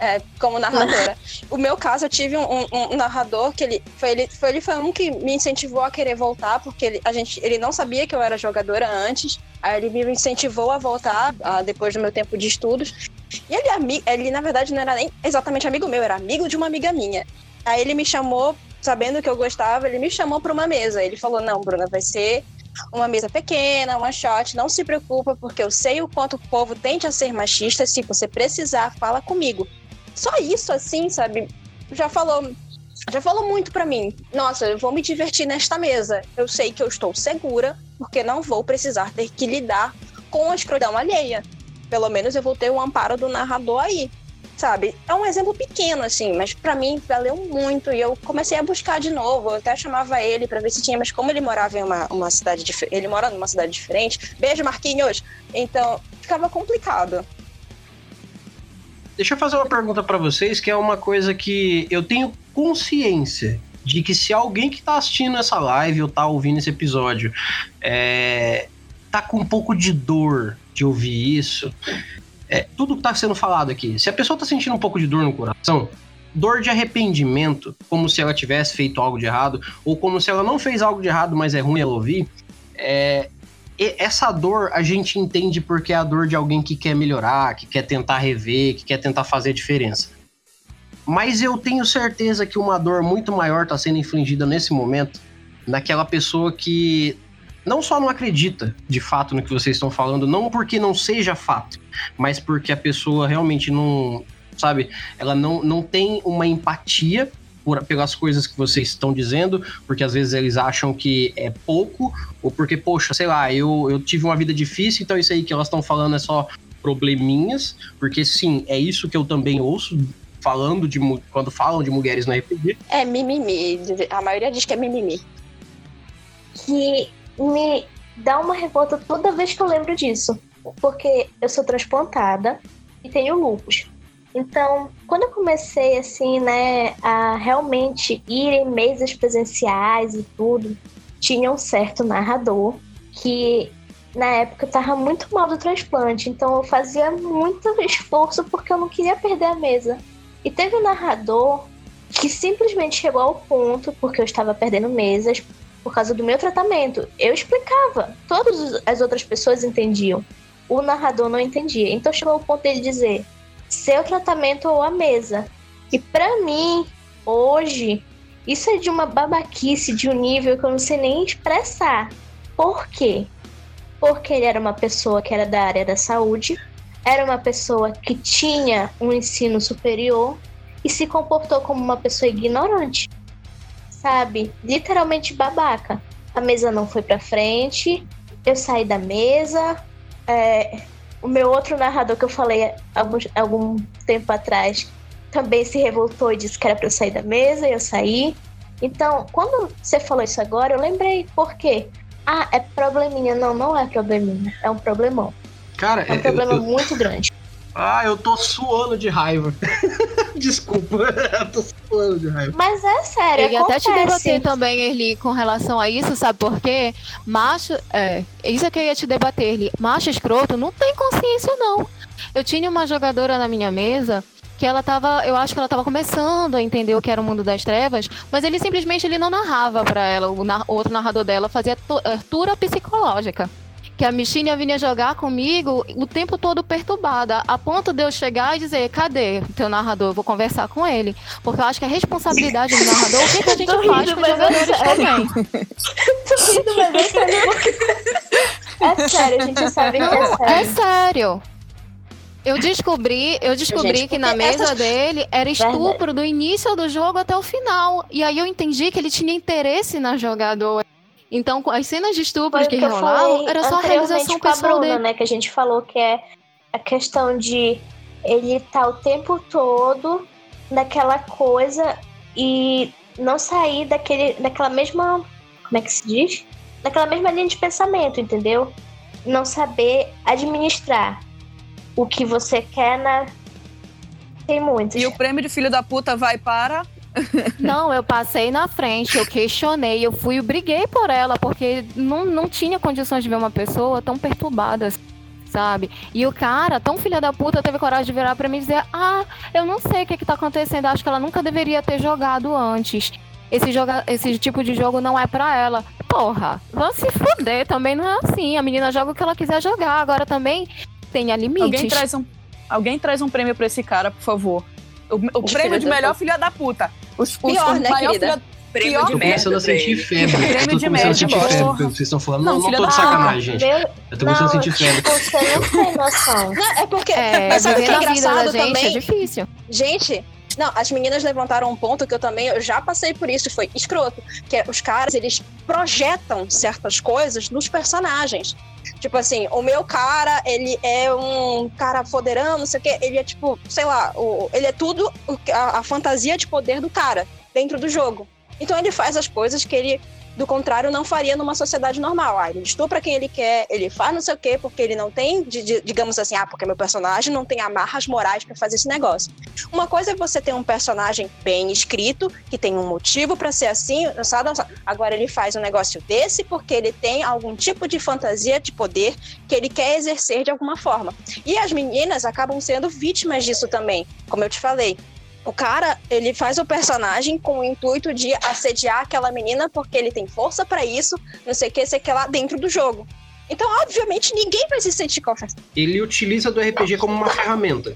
É, como narradora. o meu caso, eu tive um, um, um, narrador que ele foi, ele foi ele foi um que me incentivou a querer voltar, porque ele, a gente, ele não sabia que eu era jogadora antes. Aí ele me incentivou a voltar uh, depois do meu tempo de estudos. E ele, ele, na verdade, não era nem exatamente amigo meu, era amigo de uma amiga minha. Aí ele me chamou sabendo que eu gostava, ele me chamou para uma mesa. Ele falou: Não, Bruna, vai ser uma mesa pequena, uma shot, não se preocupa, porque eu sei o quanto o povo tende a ser machista. Se você precisar, fala comigo. Só isso, assim, sabe? Já falou. Já falou muito para mim. Nossa, eu vou me divertir nesta mesa. Eu sei que eu estou segura, porque não vou precisar ter que lidar com a escrotidão alheia. Pelo menos eu vou ter o amparo do narrador aí sabe? É um exemplo pequeno, assim, mas para mim valeu muito. E eu comecei a buscar de novo. Eu até chamava ele para ver se tinha, mas como ele morava em uma, uma cidade diferente, ele mora numa cidade diferente. Beijo, Marquinhos! Então, ficava complicado. Deixa eu fazer uma pergunta para vocês, que é uma coisa que eu tenho consciência de que se alguém que tá assistindo essa live ou tá ouvindo esse episódio é, tá com um pouco de dor de ouvir isso, é, tudo que está sendo falado aqui, se a pessoa está sentindo um pouco de dor no coração, dor de arrependimento, como se ela tivesse feito algo de errado, ou como se ela não fez algo de errado, mas é ruim ela ouvir, é, essa dor a gente entende porque é a dor de alguém que quer melhorar, que quer tentar rever, que quer tentar fazer diferença. Mas eu tenho certeza que uma dor muito maior está sendo infligida nesse momento naquela pessoa que não só não acredita de fato no que vocês estão falando, não porque não seja fato, mas porque a pessoa realmente não, sabe, ela não, não tem uma empatia por, pelas coisas que vocês estão dizendo, porque às vezes eles acham que é pouco, ou porque, poxa, sei lá, eu, eu tive uma vida difícil, então isso aí que elas estão falando é só probleminhas, porque sim, é isso que eu também ouço falando de quando falam de mulheres no RPG. É mimimi, a maioria diz que é mimimi. Que me dá uma revolta toda vez que eu lembro disso. Porque eu sou transplantada e tenho lupus. Então, quando eu comecei, assim, né, a realmente ir em mesas presenciais e tudo, tinha um certo narrador que na época eu tava muito mal do transplante, então eu fazia muito esforço porque eu não queria perder a mesa. E teve um narrador que simplesmente chegou ao ponto, porque eu estava perdendo mesas, por causa do meu tratamento. Eu explicava, todas as outras pessoas entendiam. O narrador não entendia. Então chegou ao ponto dele dizer: seu tratamento ou a mesa. E para mim, hoje, isso é de uma babaquice de um nível que eu não sei nem expressar. Por quê? Porque ele era uma pessoa que era da área da saúde, era uma pessoa que tinha um ensino superior e se comportou como uma pessoa ignorante. Sabe? Literalmente babaca. A mesa não foi pra frente, eu saí da mesa, é, o meu outro narrador que eu falei algum, algum tempo atrás também se revoltou e disse que era para eu sair da mesa e eu saí. Então, quando você falou isso agora, eu lembrei. Por quê? Ah, é probleminha. Não, não é probleminha. É um problemão. Cara, é um problema eu, muito grande. Ah, eu tô suando de raiva. Desculpa, eu tô suando de raiva. Mas é sério, Eu até te debater também, Erli, com relação a isso, sabe por quê? Macho, é, isso é que eu ia te debater, Erli. Macho escroto não tem consciência, não. Eu tinha uma jogadora na minha mesa que ela tava, eu acho que ela tava começando a entender o que era o mundo das trevas, mas ele simplesmente ele não narrava para ela, o, na, o outro narrador dela fazia tortura psicológica que a Michine vinha jogar comigo o tempo todo perturbada, a ponto de eu chegar e dizer, cadê teu narrador? Eu vou conversar com ele. Porque eu acho que a responsabilidade do narrador, o que, que a gente faz com os jogadores é também? Tô rindo, mas é sério. É sério, a gente sabe que é sério. É sério. Eu descobri, eu descobri gente, que na mesa essas... dele era estupro Verdade. do início do jogo até o final. E aí eu entendi que ele tinha interesse na jogadora. Então, as cenas de estupros que, que rolavam era só a realização com a pessoal Bruna, dele. né? Que a gente falou que é a questão de ele tá o tempo todo naquela coisa e não sair daquele, daquela mesma. Como é que se diz? Daquela mesma linha de pensamento, entendeu? Não saber administrar o que você quer na. Tem muitos. E o prêmio de filho da puta vai para. Não, eu passei na frente, eu questionei, eu fui, eu briguei por ela, porque não, não tinha condições de ver uma pessoa tão perturbada, sabe? E o cara, tão filha da puta, teve coragem de virar para mim e dizer: Ah, eu não sei o que, que tá acontecendo, acho que ela nunca deveria ter jogado antes. Esse, joga, esse tipo de jogo não é para ela. Porra, vão se fuder, também não é assim. A menina joga o que ela quiser jogar, agora também tenha limites. Alguém traz um, alguém traz um prêmio para esse cara, por favor. O, o prêmio de melhor filha da puta. Os, Pior, os, né, querida? Filha... Prêmio pior, de merda. começando a sentir febre. Prêmio de merda. começando a sentir febre pelo que vocês estão falando. Não, não, não tô de sacanagem, gente. Eu tô começando a sentir febre. Você não tem noção. é porque. É, mas sabe o que é engraçado gente, também? É difícil. Gente, não, as meninas levantaram um ponto que eu também eu já passei por isso, foi escroto. Que é, os caras, eles projetam certas coisas nos personagens. Tipo assim, o meu cara, ele é um cara foderão, não sei o quê. Ele é tipo, sei lá, o, ele é tudo a, a fantasia de poder do cara dentro do jogo. Então ele faz as coisas que ele do contrário, não faria numa sociedade normal. Ah, ele estupra quem ele quer, ele faz não sei o quê, porque ele não tem, digamos assim, ah, porque meu personagem não tem amarras morais para fazer esse negócio. Uma coisa é você ter um personagem bem escrito, que tem um motivo para ser assim, sabe? agora ele faz um negócio desse porque ele tem algum tipo de fantasia de poder que ele quer exercer de alguma forma. E as meninas acabam sendo vítimas disso também, como eu te falei. O cara, ele faz o personagem com o intuito de assediar aquela menina porque ele tem força para isso, não sei o que, sei que lá dentro do jogo. Então, obviamente, ninguém vai se sentir confortável. Ele utiliza do RPG como uma ferramenta.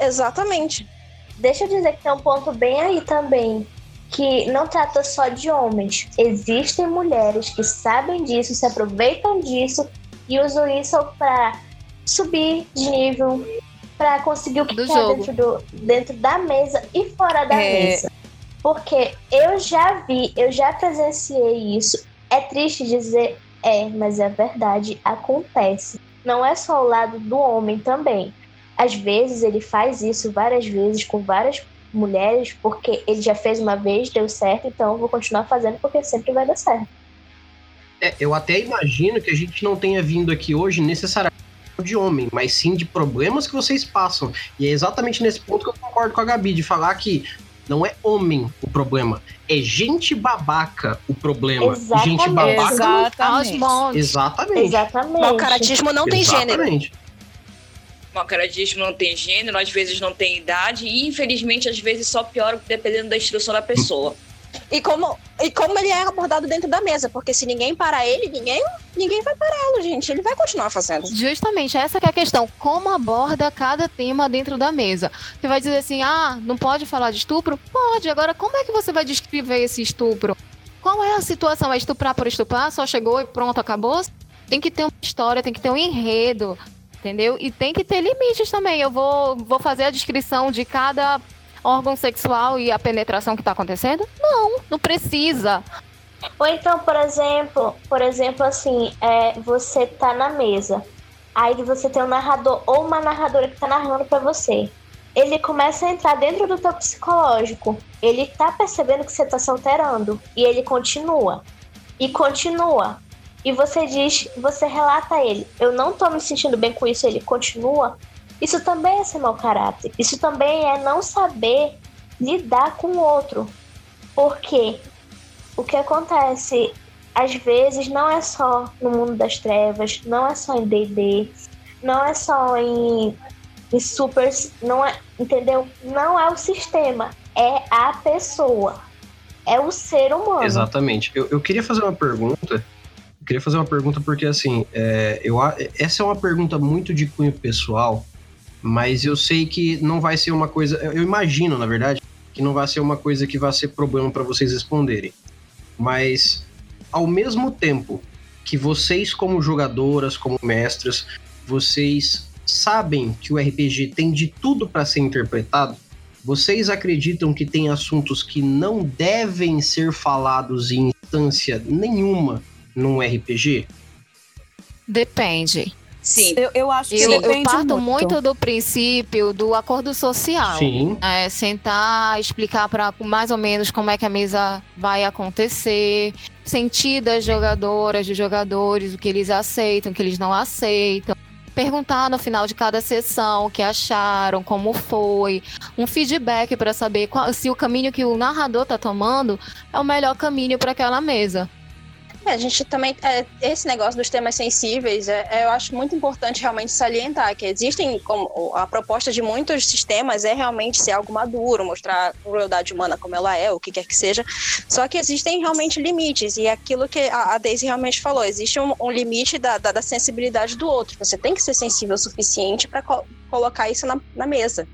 Exatamente. Deixa eu dizer que tem um ponto bem aí também, que não trata só de homens. Existem mulheres que sabem disso, se aproveitam disso e usam isso para subir de nível, para conseguir o que quer dentro, do, dentro da mesa e fora da é... mesa. Porque eu já vi, eu já presenciei isso. É triste dizer, é, mas é verdade, acontece. Não é só o lado do homem também. Às vezes ele faz isso várias vezes com várias mulheres, porque ele já fez uma vez, deu certo, então eu vou continuar fazendo porque sempre vai dar certo. É, eu até imagino que a gente não tenha vindo aqui hoje necessariamente de homem, mas sim de problemas que vocês passam. E é exatamente nesse ponto que eu concordo com a Gabi, de falar que não é homem o problema, é gente babaca o problema. Exatamente. Gente babaca. Exatamente. montes. Exatamente. Exatamente. Mau caratismo não tem gênero. Exatamente. O caratismo não tem gênero, às vezes não tem idade, e infelizmente às vezes só piora dependendo da instrução da pessoa. E como, e como ele é abordado dentro da mesa, porque se ninguém parar ele, ninguém, ninguém vai pará-lo, gente. Ele vai continuar fazendo. Justamente, essa é a questão. Como aborda cada tema dentro da mesa? Você vai dizer assim, ah, não pode falar de estupro? Pode. Agora, como é que você vai descrever esse estupro? Qual é a situação? É estuprar por estuprar? Só chegou e pronto, acabou? Tem que ter uma história, tem que ter um enredo, entendeu? E tem que ter limites também. Eu vou, vou fazer a descrição de cada órgão sexual e a penetração que tá acontecendo? Não, não precisa. Ou então, por exemplo, por exemplo, assim, é, você tá na mesa. Aí você tem um narrador ou uma narradora que tá narrando pra você. Ele começa a entrar dentro do teu psicológico. Ele tá percebendo que você tá se alterando. E ele continua. E continua. E você diz, você relata a ele, eu não tô me sentindo bem com isso, ele continua. Isso também é ser mau caráter. Isso também é não saber lidar com o outro. Porque o que acontece às vezes não é só no mundo das trevas, não é só em D&D, não é só em, em super, não é, entendeu? Não é o sistema, é a pessoa, é o ser humano. Exatamente. Eu, eu queria fazer uma pergunta. Eu queria fazer uma pergunta porque, assim, é, eu, essa é uma pergunta muito de cunho pessoal, mas eu sei que não vai ser uma coisa. Eu imagino, na verdade, que não vai ser uma coisa que vai ser problema para vocês responderem. Mas, ao mesmo tempo que vocês, como jogadoras, como mestras, vocês sabem que o RPG tem de tudo para ser interpretado, vocês acreditam que tem assuntos que não devem ser falados em instância nenhuma num RPG? Depende. Sim. Eu, eu acho que Eu, eu parto muito do princípio do acordo social. Sim. É, sentar, explicar para mais ou menos como é que a mesa vai acontecer, sentir das jogadoras, dos jogadores, o que eles aceitam, o que eles não aceitam. Perguntar no final de cada sessão o que acharam, como foi, um feedback para saber qual- se o caminho que o narrador está tomando é o melhor caminho para aquela mesa. É, a gente também. é, esse negócio dos temas sensíveis, é, é, eu acho muito importante realmente salientar que existem. Como, a proposta de muitos sistemas é realmente ser algo maduro, mostrar a crueldade humana como ela é, o que quer que seja. Só que existem realmente limites, e é aquilo que a, a Daisy realmente falou: existe um, um limite da, da, da sensibilidade do outro. Você tem que ser sensível o suficiente para co colocar isso na, na mesa.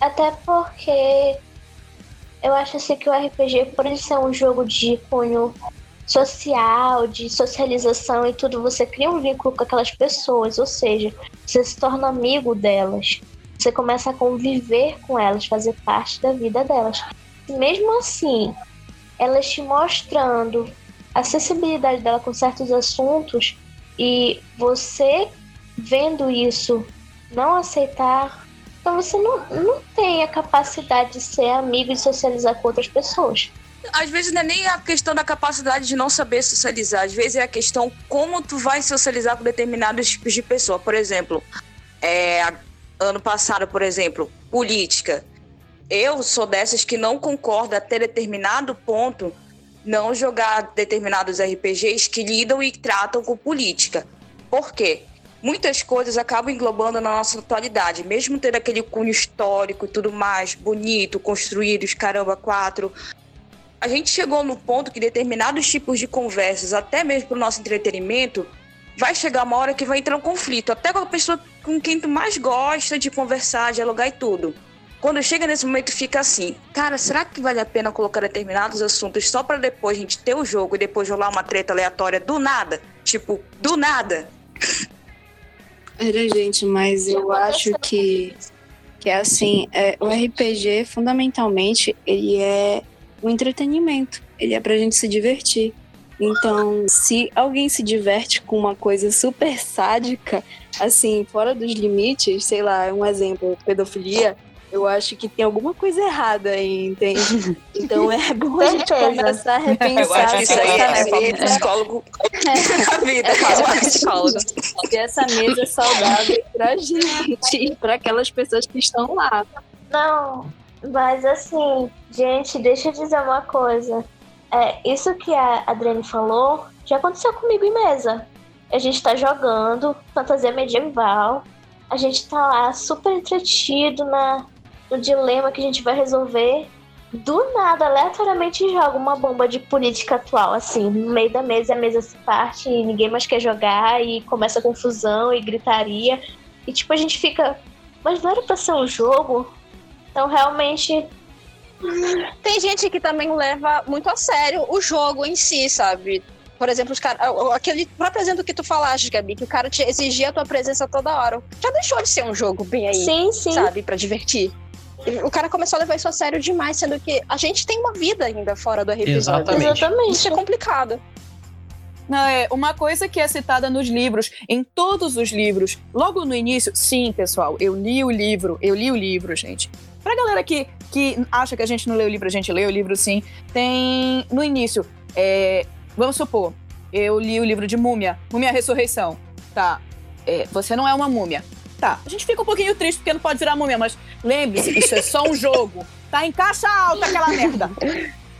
Até porque eu acho assim que o RPG, por ele ser um jogo de cunho social, de socialização e tudo, você cria um vínculo com aquelas pessoas, ou seja, você se torna amigo delas. Você começa a conviver com elas, fazer parte da vida delas. Mesmo assim, elas te mostrando a sensibilidade dela com certos assuntos e você vendo isso não aceitar, então você não, não tem a capacidade de ser amigo e socializar com outras pessoas. Às vezes não é nem a questão da capacidade de não saber socializar, às vezes é a questão como tu vai socializar com determinados tipos de pessoa. Por exemplo, é, ano passado, por exemplo, política. Eu sou dessas que não concordo até determinado ponto não jogar determinados RPGs que lidam e tratam com política. Por quê? Muitas coisas acabam englobando na nossa atualidade, mesmo tendo aquele cunho histórico e tudo mais, bonito, construídos, caramba, quatro a gente chegou no ponto que determinados tipos de conversas, até mesmo para o nosso entretenimento, vai chegar uma hora que vai entrar um conflito, até com a pessoa com quem tu mais gosta de conversar, dialogar e tudo. Quando chega nesse momento, fica assim: cara, será que vale a pena colocar determinados assuntos só para depois a gente ter o jogo e depois rolar uma treta aleatória do nada? Tipo, do nada. Era, gente, mas eu acho que, que é assim, é, o RPG, fundamentalmente, ele é um entretenimento. Ele é pra gente se divertir. Então, se alguém se diverte com uma coisa super sádica, assim, fora dos limites, sei lá, um exemplo, pedofilia, eu acho que tem alguma coisa errada aí, entende? Então é bom a gente começar a repensar. Eu acho que isso aí é falta de psicólogo da vida. É acho. psicólogo. se essa mesa é saudável pra gente e pra aquelas pessoas que estão lá. Não, mas assim, gente, deixa eu dizer uma coisa. É, isso que a Adriane falou já aconteceu comigo em mesa. A gente tá jogando fantasia medieval, a gente tá lá super entretido na, no dilema que a gente vai resolver. Do nada, aleatoriamente joga uma bomba de política atual, assim, no meio da mesa, a mesa se parte e ninguém mais quer jogar, e começa confusão e gritaria. E tipo, a gente fica. Mas não era pra ser um jogo? Então realmente Tem gente que também leva muito a sério o jogo em si, sabe? Por exemplo, os cara, aquele próprio exemplo que tu falaste, Gabi, que o cara te exigia a tua presença toda hora. Já deixou de ser um jogo bem aí, sim, sim. sabe? Pra divertir. O cara começou a levar isso a sério demais, sendo que a gente tem uma vida ainda fora do RPG. Exatamente. Exatamente. Isso é complicado. Não, é uma coisa que é citada nos livros, em todos os livros, logo no início, sim, pessoal, eu li o livro, eu li o livro, gente. Pra galera que, que acha que a gente não lê o livro, a gente lê o livro sim. Tem no início, é, vamos supor, eu li o livro de Múmia, Múmia Ressurreição. Tá, é, você não é uma múmia. Tá, a gente fica um pouquinho triste porque não pode virar múmia, mas lembre-se, isso é só um jogo. Tá em caixa alta aquela merda.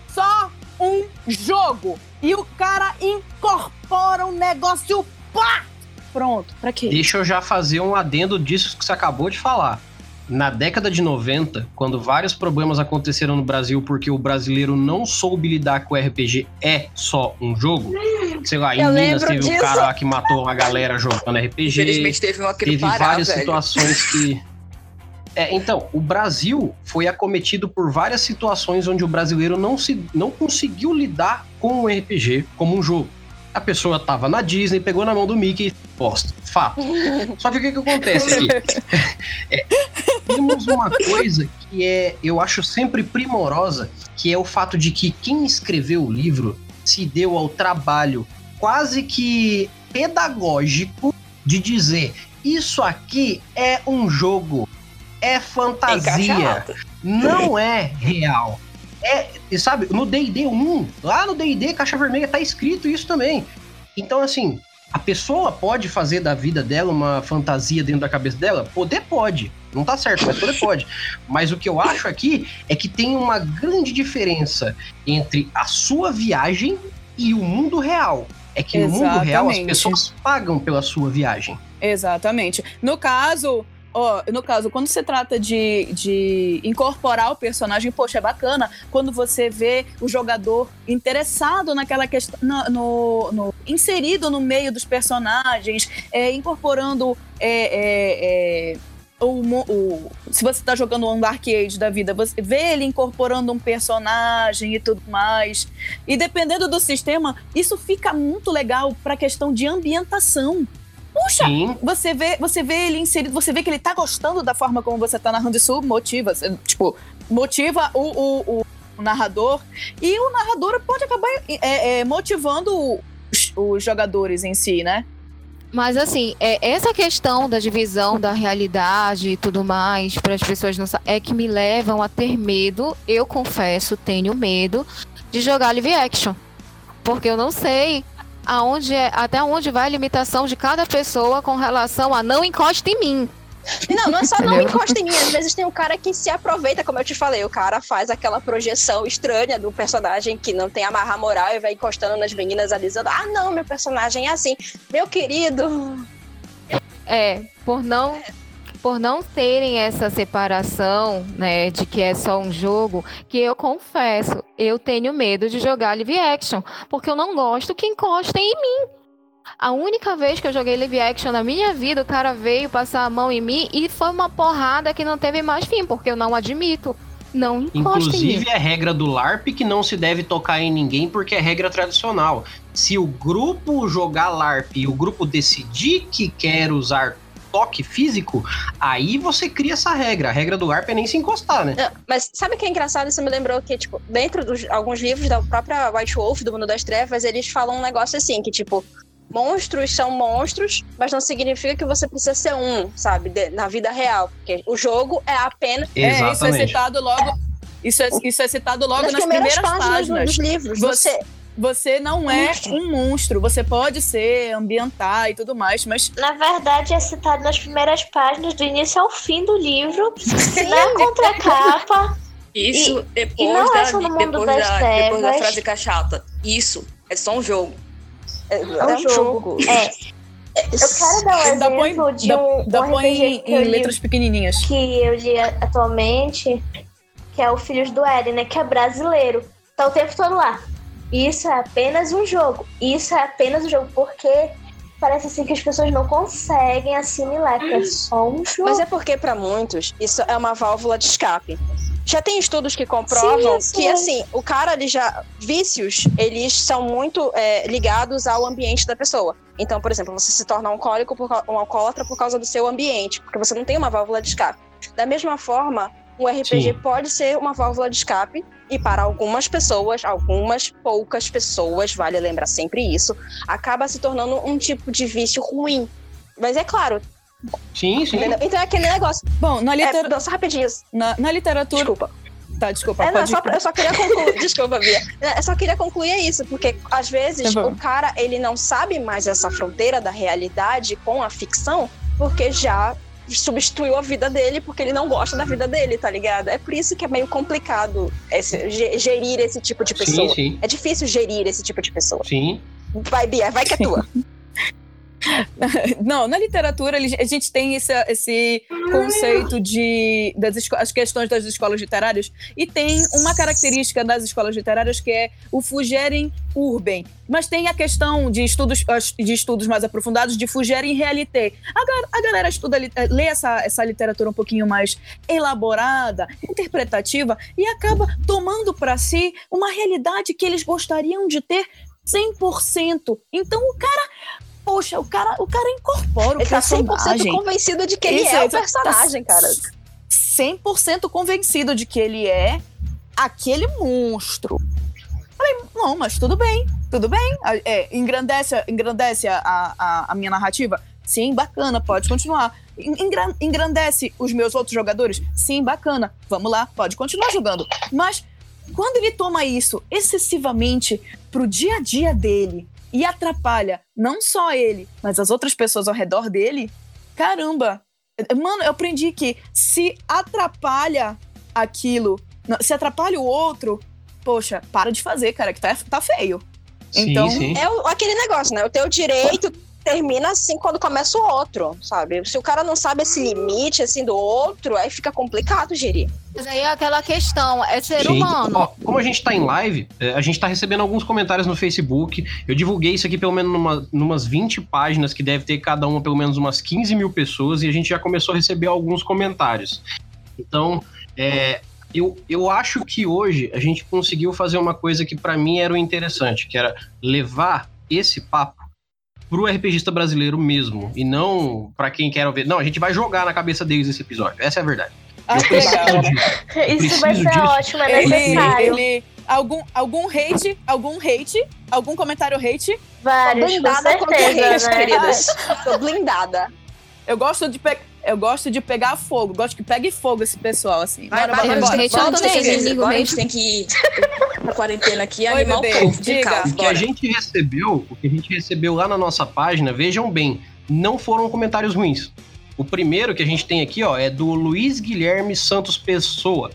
Só um jogo. E o cara incorpora um negócio pá! Pronto, pra quê? Deixa eu já fazer um adendo disso que você acabou de falar. Na década de 90, quando vários problemas aconteceram no Brasil porque o brasileiro não soube lidar com o RPG é só um jogo. Sei lá, em Eu Minas lembro teve um disso. cara lá que matou uma galera jogando RPG. Infelizmente teve um aqui teve Pará, várias velho. situações que. É, então, o Brasil foi acometido por várias situações onde o brasileiro não, se, não conseguiu lidar com o RPG como um jogo. A pessoa tava na Disney, pegou na mão do Mickey e posta. Fato. Só que o que, que acontece aqui? É, temos uma coisa que é, eu acho sempre primorosa, que é o fato de que quem escreveu o livro se deu ao trabalho quase que pedagógico de dizer isso aqui é um jogo, é fantasia, não é real. É, sabe, no D&D 1, lá no D&D Caixa Vermelha tá escrito isso também. Então, assim, a pessoa pode fazer da vida dela uma fantasia dentro da cabeça dela? Poder pode. Não tá certo, mas poder pode. Mas o que eu acho aqui é que tem uma grande diferença entre a sua viagem e o mundo real. É que no mundo real as Exatamente. pessoas pagam pela sua viagem. Exatamente. No caso, ó, no caso, quando se trata de, de incorporar o personagem, poxa, é bacana quando você vê o jogador interessado naquela questão, no, no- inserido no meio dos personagens, é, incorporando é, é, é, o, o- se você está jogando um Dark Age da vida, você vê ele incorporando um personagem e tudo mais. E dependendo do sistema, isso fica muito legal para a questão de ambientação. Puxa, Sim, você vê, você vê ele inserido, você vê que ele tá gostando da forma como você tá narrando isso, motiva, tipo, motiva o, o, o- o narrador e o narrador pode acabar é, é, motivando os, os jogadores em si, né? Mas assim, é, essa questão da divisão da realidade e tudo mais, para as pessoas não é que me levam a ter medo, eu confesso, tenho medo de jogar live action. Porque eu não sei aonde é, até onde vai a limitação de cada pessoa com relação a não encoste em mim. Não, não é só não encosta em mim. Às vezes tem um cara que se aproveita, como eu te falei. O cara faz aquela projeção estranha do personagem que não tem amarra moral e vai encostando nas meninas ali dizendo: Ah, não, meu personagem é assim. Meu querido. É, por não por não terem essa separação, né, de que é só um jogo, que eu confesso, eu tenho medo de jogar live action, porque eu não gosto que encostem em mim. A única vez que eu joguei live action na minha vida, o cara veio passar a mão em mim e foi uma porrada que não teve mais fim, porque eu não admito. Não mim. Inclusive, é regra do LARP que não se deve tocar em ninguém porque é regra tradicional. Se o grupo jogar LARP e o grupo decidir que quer usar toque físico, aí você cria essa regra. A regra do LARP é nem se encostar, né? Não, Mas sabe o que é engraçado? Isso me lembrou que, tipo, dentro de alguns livros da própria White Wolf, do Mundo das Trevas, eles falam um negócio assim, que, tipo, monstros são monstros, mas não significa que você precisa ser um, sabe, de- na vida real. Porque o jogo é apenas É, isso é Exatamente. citado logo. Isso é, isso é citado logo nas, nas, primeiras, primeiras, páginas, páginas. dos livros. Você- Você, Você não é Monstro. um monstro. Você pode ser, ambientar e tudo mais, mas Na verdade, é citado nas primeiras páginas, do início ao fim do livro, na contracapa. Isso e depois, não é da, só no mundo depois, das da, depois da frase cachata. Isso é só um jogo. é, É um jogo. É. Eu quero dar um ainda põe, exemplo de dá- um, dá um põe RPG em, em li letras pequenininhas. que eu li atualmente, que é o Filhos do Éden, né? Que é brasileiro. Tá o tempo todo lá. Isso é apenas um jogo. Isso é apenas um jogo, porque parece assim que as pessoas não conseguem assimilar que é só um jogo. Mas é porque, para muitos, isso é uma válvula de escape. Já tem estudos que comprovam Sim, que, sim. assim, o cara, ele já. Vícios, eles são muito é, ligados ao ambiente da pessoa. Então, por exemplo, você se torna um alcoólico, por, um alcoólatra por causa do seu ambiente, porque você não tem uma válvula de escape. Da mesma forma, o RPG Sim. pode ser uma válvula de escape, e para algumas pessoas, algumas poucas pessoas, vale lembrar sempre isso, acaba se tornando um tipo de vício ruim. Mas é claro, Sim, sim. entendeu? Então é aquele negócio. Bom, na, É, litera- não, só rapidinho. na, na literatura. Desculpa. Tá, desculpa. É, não, pode só, eu só queria concluir. Desculpa, Bia. Eu só queria concluir isso, porque às vezes Tá o cara ele não sabe mais essa fronteira da realidade com a ficção, porque já substituiu a vida dele, porque ele não gosta da vida dele, tá ligado? É por isso que é meio complicado esse- ge- gerir esse tipo de pessoa. Sim, sim. É difícil gerir esse tipo de pessoa. Sim. Vai, Bia, vai que é tua. Não, na literatura a gente tem esse, esse conceito de das as questões das escolas literárias e tem uma característica das escolas literárias que é o fugerem urbem, mas tem a questão de estudos de estudos mais aprofundados de fugerem realité. A, a galera estuda eh, lê essa, essa literatura um pouquinho mais elaborada, interpretativa e acaba tomando para si uma realidade que eles gostariam de ter 100%. Então o cara Poxa, o cara, o cara incorpora o Ele tá 100% personagem. convencido de que ele Isso, é o tá personagem, cara. 100% convencido de que ele é aquele monstro. Falei, não, mas tudo bem, tudo bem. É, engrandece, engrandece a, a, a minha narrativa? Sim, bacana, pode continuar. En- engra- Engrandece os meus outros jogadores? Sim, bacana. Vamos lá, pode continuar jogando. Mas quando ele toma isso excessivamente pro dia a dia dele e atrapalha não só ele, mas as outras pessoas ao redor dele, caramba. Mano, eu aprendi que se atrapalha aquilo, se atrapalha o outro, poxa, para de fazer, cara, que tá, tá feio. Sim, Então- sim. É o- aquele negócio, né? O teu direito termina assim quando começa o outro, sabe? Se o cara não sabe esse limite, assim, do outro, aí fica complicado gerir. Mas aí é aquela questão, é ser Sim. humano. Ó, como a gente tá em live, é, a gente tá recebendo alguns comentários no Facebook. Eu divulguei isso aqui pelo menos numa, numas 20 páginas, que deve ter cada uma pelo menos umas 15 mil pessoas, e a gente já começou a receber alguns comentários. Então, é, eu, eu acho que hoje a gente conseguiu fazer uma coisa que pra mim era o interessante, que era levar esse papo pro RPGista brasileiro mesmo, e não pra quem quer ver. Não, a gente vai jogar na cabeça deles esse episódio. Essa é a verdade. Ah, Eu que preciso legal. Isso vai ser disso. ótimo, é Ele, necessário. ele, algum, algum hate, algum hate, algum comentário hate. Vários, com blindada contra certeza, reis, né? queridas. Tô blindada. Eu gosto de pe... eu gosto de pegar fogo, gosto que pegue fogo esse pessoal assim. Vai, Bora, vai, bora, Temos bora. hate Bora, não tem tem que- inimigo agora a gente mesmo. tem que ir pra quarentena aqui e Oi, animar bebê, o povo de diga. casa. O que a gente recebeu, o que a gente recebeu lá na nossa página, vejam bem, não foram comentários ruins. O primeiro que a gente tem aqui, ó, é do Luiz Guilherme Santos Pessoa.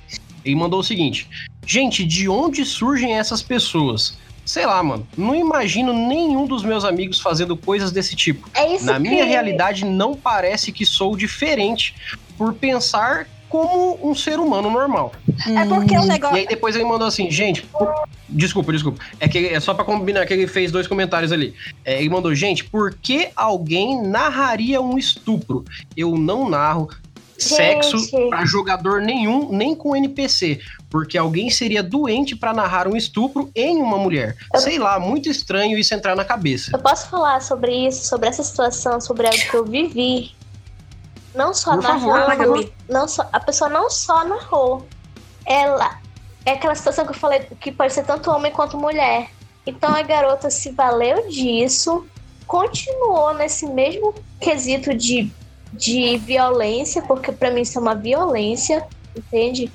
Ele mandou o seguinte: Gente, de onde surgem essas pessoas? Sei lá, mano. Não imagino nenhum dos meus amigos fazendo coisas desse tipo. É isso Na que... minha realidade, não parece que sou diferente por pensar como um ser humano normal. É porque o E negócio. aí depois ele mandou assim, gente, por- desculpa, desculpa. É que é só pra combinar que ele fez dois comentários ali. É, ele mandou, gente, por que alguém narraria um estupro? Eu não narro sexo pra jogador nenhum, nem com NPC, porque alguém seria doente pra narrar um estupro em uma mulher. Sei lá, muito estranho isso entrar na cabeça. Eu posso falar sobre isso, sobre essa situação, sobre algo que eu vivi. Não só Por favor, narrando, fala, Gabi. não só, a pessoa não só narrou. Ela é aquela situação que eu falei que pode ser tanto homem quanto mulher. Então a garota se valeu disso continuou nesse mesmo quesito de, de violência, porque para mim isso é uma violência, entende?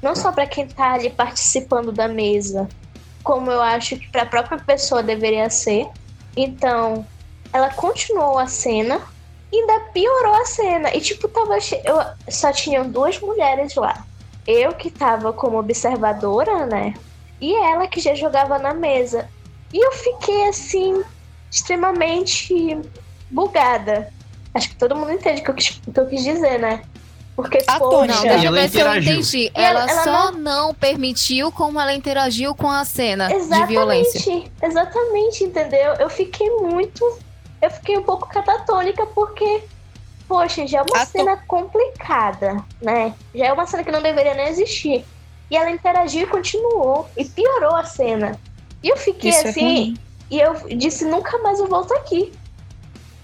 Não só para quem tá ali participando da mesa, como eu acho que para a própria pessoa deveria ser. Então, ela continuou a cena ainda piorou a cena. E tipo, tava eu só tinham duas mulheres lá. Eu que tava como observadora, né? E ela que já jogava na mesa. E eu fiquei assim, extremamente bugada. Acho que todo mundo entende o que eu quis, o que eu quis dizer, né? Porque, A Tônia, Não, deixa eu ela ver se eu entendi. Ela- Ela, ela só não... permitiu como ela interagiu com a cena de Exatamente, violência. exatamente, entendeu? Eu fiquei muito. Eu fiquei um pouco catatônica porque, poxa, já é uma cena complicada, né? Já é uma cena que não deveria nem existir. E ela interagiu e continuou. E piorou a cena. E eu fiquei Isso é assim. ruim. e eu disse: nunca mais eu volto aqui.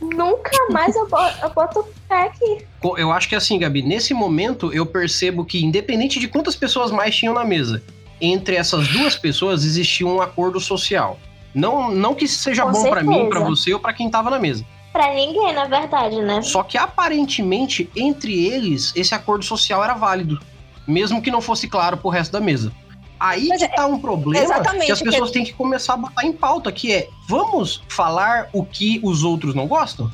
Nunca mais eu boto, eu boto o pé aqui. Eu acho que assim, Gabi, nesse momento eu percebo que, independente de quantas pessoas mais tinham na mesa, entre essas duas pessoas existia um acordo social. Não, não que seja Com bom pra mim, pra você ou pra quem tava na mesa. Pra ninguém, na verdade, né? Só que aparentemente, entre eles, esse acordo social era válido. Mesmo que não fosse claro pro resto da mesa. Aí Mas que é- tá um problema que as pessoas têm que começar a botar em pauta, que é vamos falar o que os outros não gostam?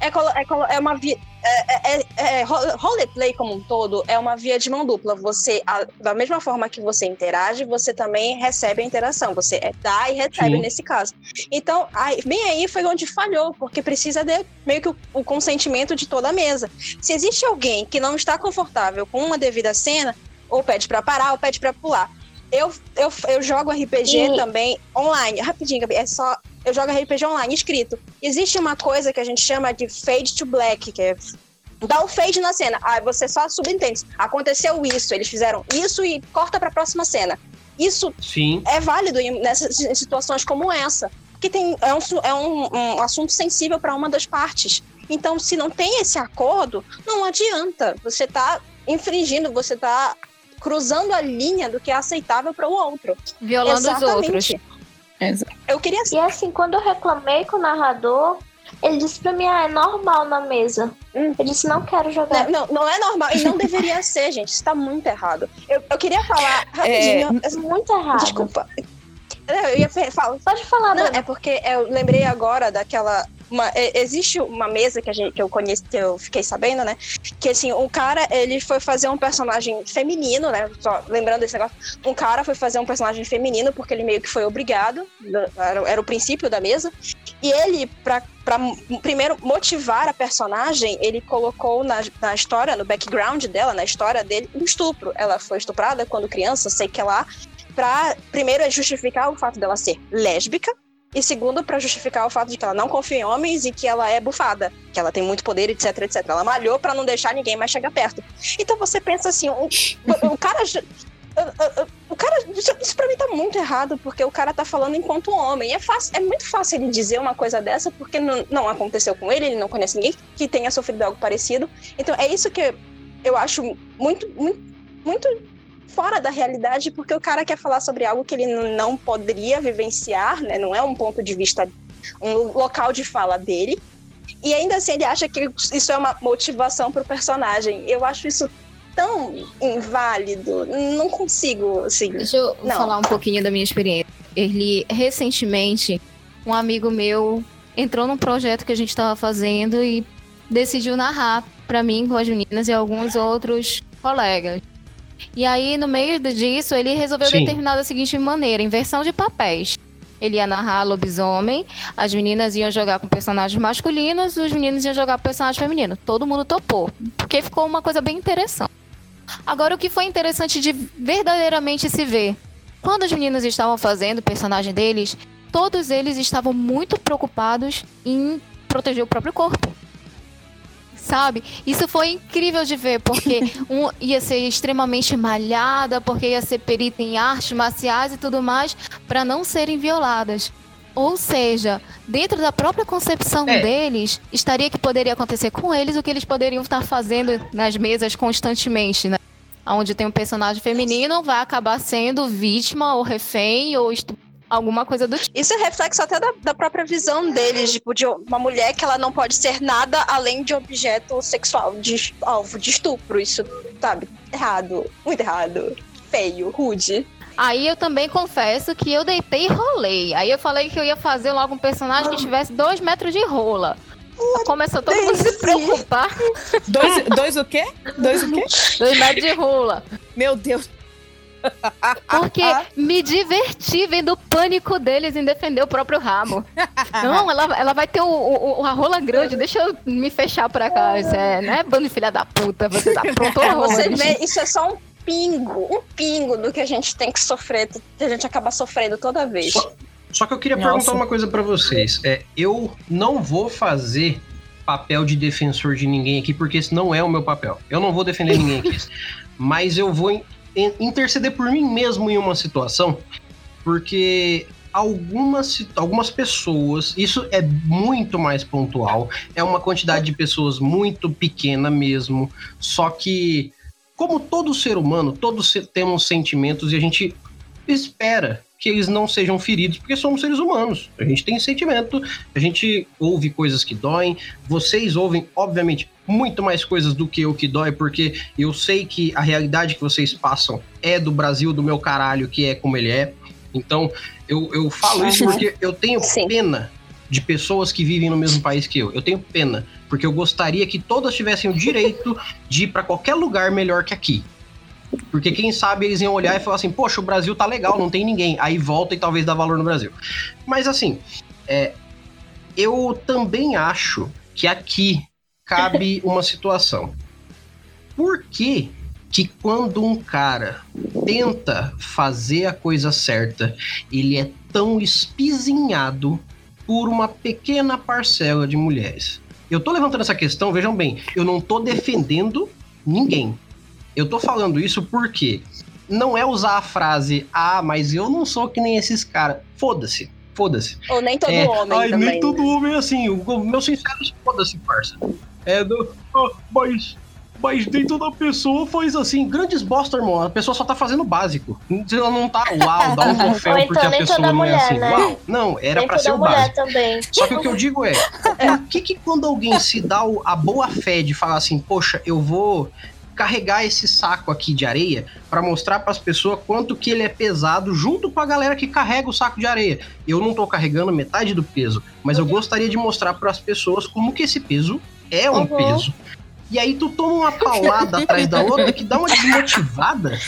É, colo- é, colo- é uma via. É, é, é, ro- roleplay como um todo é uma via de mão dupla. Você, a- da mesma forma que você interage, você também recebe a interação. Você é, dá e recebe Sim. nesse caso. Então, aí, bem aí foi onde falhou, porque precisa de meio que o, o consentimento de toda a mesa. Se existe alguém que não está confortável com uma devida cena, ou pede pra parar, ou pede pra pular. Eu, eu, eu jogo RPG E- também online. Rapidinho, Gabi, é só. Eu jogo RPG online escrito. Existe uma coisa que a gente chama de fade to black, que é dar o fade na cena. Aí você só subentende. Aconteceu isso, eles fizeram isso e corta pra próxima cena. Isso Sim. é válido em- nessas em situações como essa. Porque tem, é, um, é um- um assunto sensível para uma das partes. Então, se não tem esse acordo, não adianta. Você tá infringindo, você tá cruzando a linha do que é aceitável para o outro. Violando os outros. Eu queria E assim, quando eu reclamei com o narrador, ele disse pra mim, ah, é normal na mesa. Hum. Eu disse, não quero jogar. Não, não, não é normal e não deveria ser, gente. Isso tá muito errado. Eu, eu queria falar rapidinho. É muito errado. Desculpa. Eu ia falar. Pode falar, Não, é porque eu lembrei agora daquela. Uma- é, existe uma mesa que, gente, que eu conheci, que eu fiquei sabendo, né? Que assim, um cara, ele foi fazer um personagem feminino, né? Só lembrando desse negócio. Um cara foi fazer um personagem feminino porque ele meio que foi obrigado. Era, era o princípio da mesa. E ele, pra primeiro motivar a personagem, ele colocou na, na história, no background dela, na história dele, um estupro. Ela foi estuprada quando criança, sei que lá. Pra, primeiro, é justificar o fato dela ser lésbica. E segundo, pra justificar o fato de que ela não confia em homens e que ela é bufada, que ela tem muito poder, etc, etc. Ela malhou pra não deixar ninguém mais chegar perto. Então você pensa assim, o, o- cara. o- cara, isso pra mim tá muito errado, porque o cara tá falando enquanto homem. É, fácil, é muito fácil ele dizer uma coisa dessa, porque não, não aconteceu com ele, ele não conhece ninguém que tenha sofrido algo parecido. Então é isso que eu acho muito, muito, muito fora da realidade, porque o cara quer falar sobre algo que ele não poderia vivenciar, né? Não é um ponto de vista, um local de fala dele. E ainda assim ele acha que isso é uma motivação pro personagem. Eu acho isso tão inválido. Não consigo, assim. Deixa eu Não. falar um pouquinho da minha experiência. Ele, recentemente, um amigo meu entrou num projeto que a gente estava fazendo e decidiu narrar para mim, com as meninas e alguns outros colegas. E aí, no meio disso, ele resolveu Sim. determinar da seguinte maneira: inversão de papéis. Ele ia narrar lobisomem, as meninas iam jogar com personagens masculinos, os meninos iam jogar com personagem feminino. Todo mundo topou, porque ficou uma coisa bem interessante. Agora, o que foi interessante de verdadeiramente se ver? Quando os meninos estavam fazendo o personagem deles, todos eles estavam muito preocupados em proteger o próprio corpo. Sabe? Isso foi incrível de ver, porque um ia ser extremamente malhada, porque ia ser perita em artes marciais e tudo mais, para não serem violadas. Ou seja, dentro da própria concepção É. deles, estaria que poderia acontecer com eles o que eles poderiam estar fazendo nas mesas constantemente, né? Onde tem um personagem feminino, vai acabar sendo vítima ou refém ou estu- Alguma coisa do tipo. Isso é reflexo até da, da própria visão deles, tipo, de uma mulher que ela não pode ser nada além de objeto sexual, de alvo de estupro. Isso, sabe? Errado. Muito errado. Feio, rude. Aí eu também confesso que eu deitei e rolei. Aí eu falei que eu ia fazer logo um personagem que tivesse dois metros de rola. Começou todo mundo a se preocupar. Dois, dois o quê? Dois o quê? Dois metros de rola. Meu Deus. Porque me diverti vendo o pânico deles em defender o próprio rabo. Não, ela, ela vai ter o, o- o- a rola grande, deixa eu me fechar pra cá. Isso é, né? Bando de filha da puta, você tá pronto Pra você ver, isso é só um pingo, um pingo do que a gente tem que sofrer, que a gente acaba sofrendo toda vez. Só, só que eu queria Nossa. perguntar uma coisa pra vocês. É, eu não vou fazer papel de defensor de ninguém aqui, porque esse não é o meu papel. Eu não vou defender ninguém aqui. Mas eu vou interceder por mim mesmo em uma situação, porque algumas, algumas pessoas, isso é muito mais pontual, é uma quantidade de pessoas muito pequena mesmo, só que, como todo ser humano, todos temos sentimentos e a gente espera que eles não sejam feridos, porque somos seres humanos. A gente tem sentimento, a gente ouve coisas que doem. Vocês ouvem, obviamente, muito mais coisas do que eu que dói, porque eu sei que a realidade que vocês passam é do Brasil, do meu caralho, que é como ele é. Então, eu, eu falo isso Uhum. porque eu tenho Sim. pena de pessoas que vivem no mesmo país que eu. Eu tenho pena, porque eu gostaria que todas tivessem o direito de ir para qualquer lugar melhor que aqui. Porque quem sabe eles iam olhar e falar assim, poxa, o Brasil tá legal, não tem ninguém. Aí volta e talvez dá valor no Brasil. Mas assim, é, eu também acho que aqui cabe uma situação. Por que que quando um cara tenta fazer a coisa certa, ele é tão espizinhado por uma pequena parcela de mulheres? Eu tô levantando essa questão, vejam bem, eu não tô defendendo ninguém. Eu tô falando isso porque não é usar a frase, ah, mas eu não sou que nem esses caras. Foda-se, foda-se. Ou nem todo É, homem Ai, também. nem todo homem é assim. O o meu sincero foda-se, parça. É do. ah, mas. Mas nem toda pessoa faz assim. Grandes bosta, irmão. A pessoa só tá fazendo o básico. Ela não tá, uau, dá um troféu então porque a nem pessoa não é mulher, assim. né? Uau. Não, era pra ser o básico. também. Só que o que eu digo é, por que que quando alguém se dá a boa fé de falar assim, poxa, eu vou carregar esse saco aqui de areia pra mostrar pras pessoas quanto que ele é pesado junto com a galera que carrega o saco de areia. Eu não tô carregando metade do peso, mas eu gostaria de mostrar pras pessoas como que esse peso é um Uhum. peso. E aí tu toma uma paulada atrás da outra que dá uma desmotivada.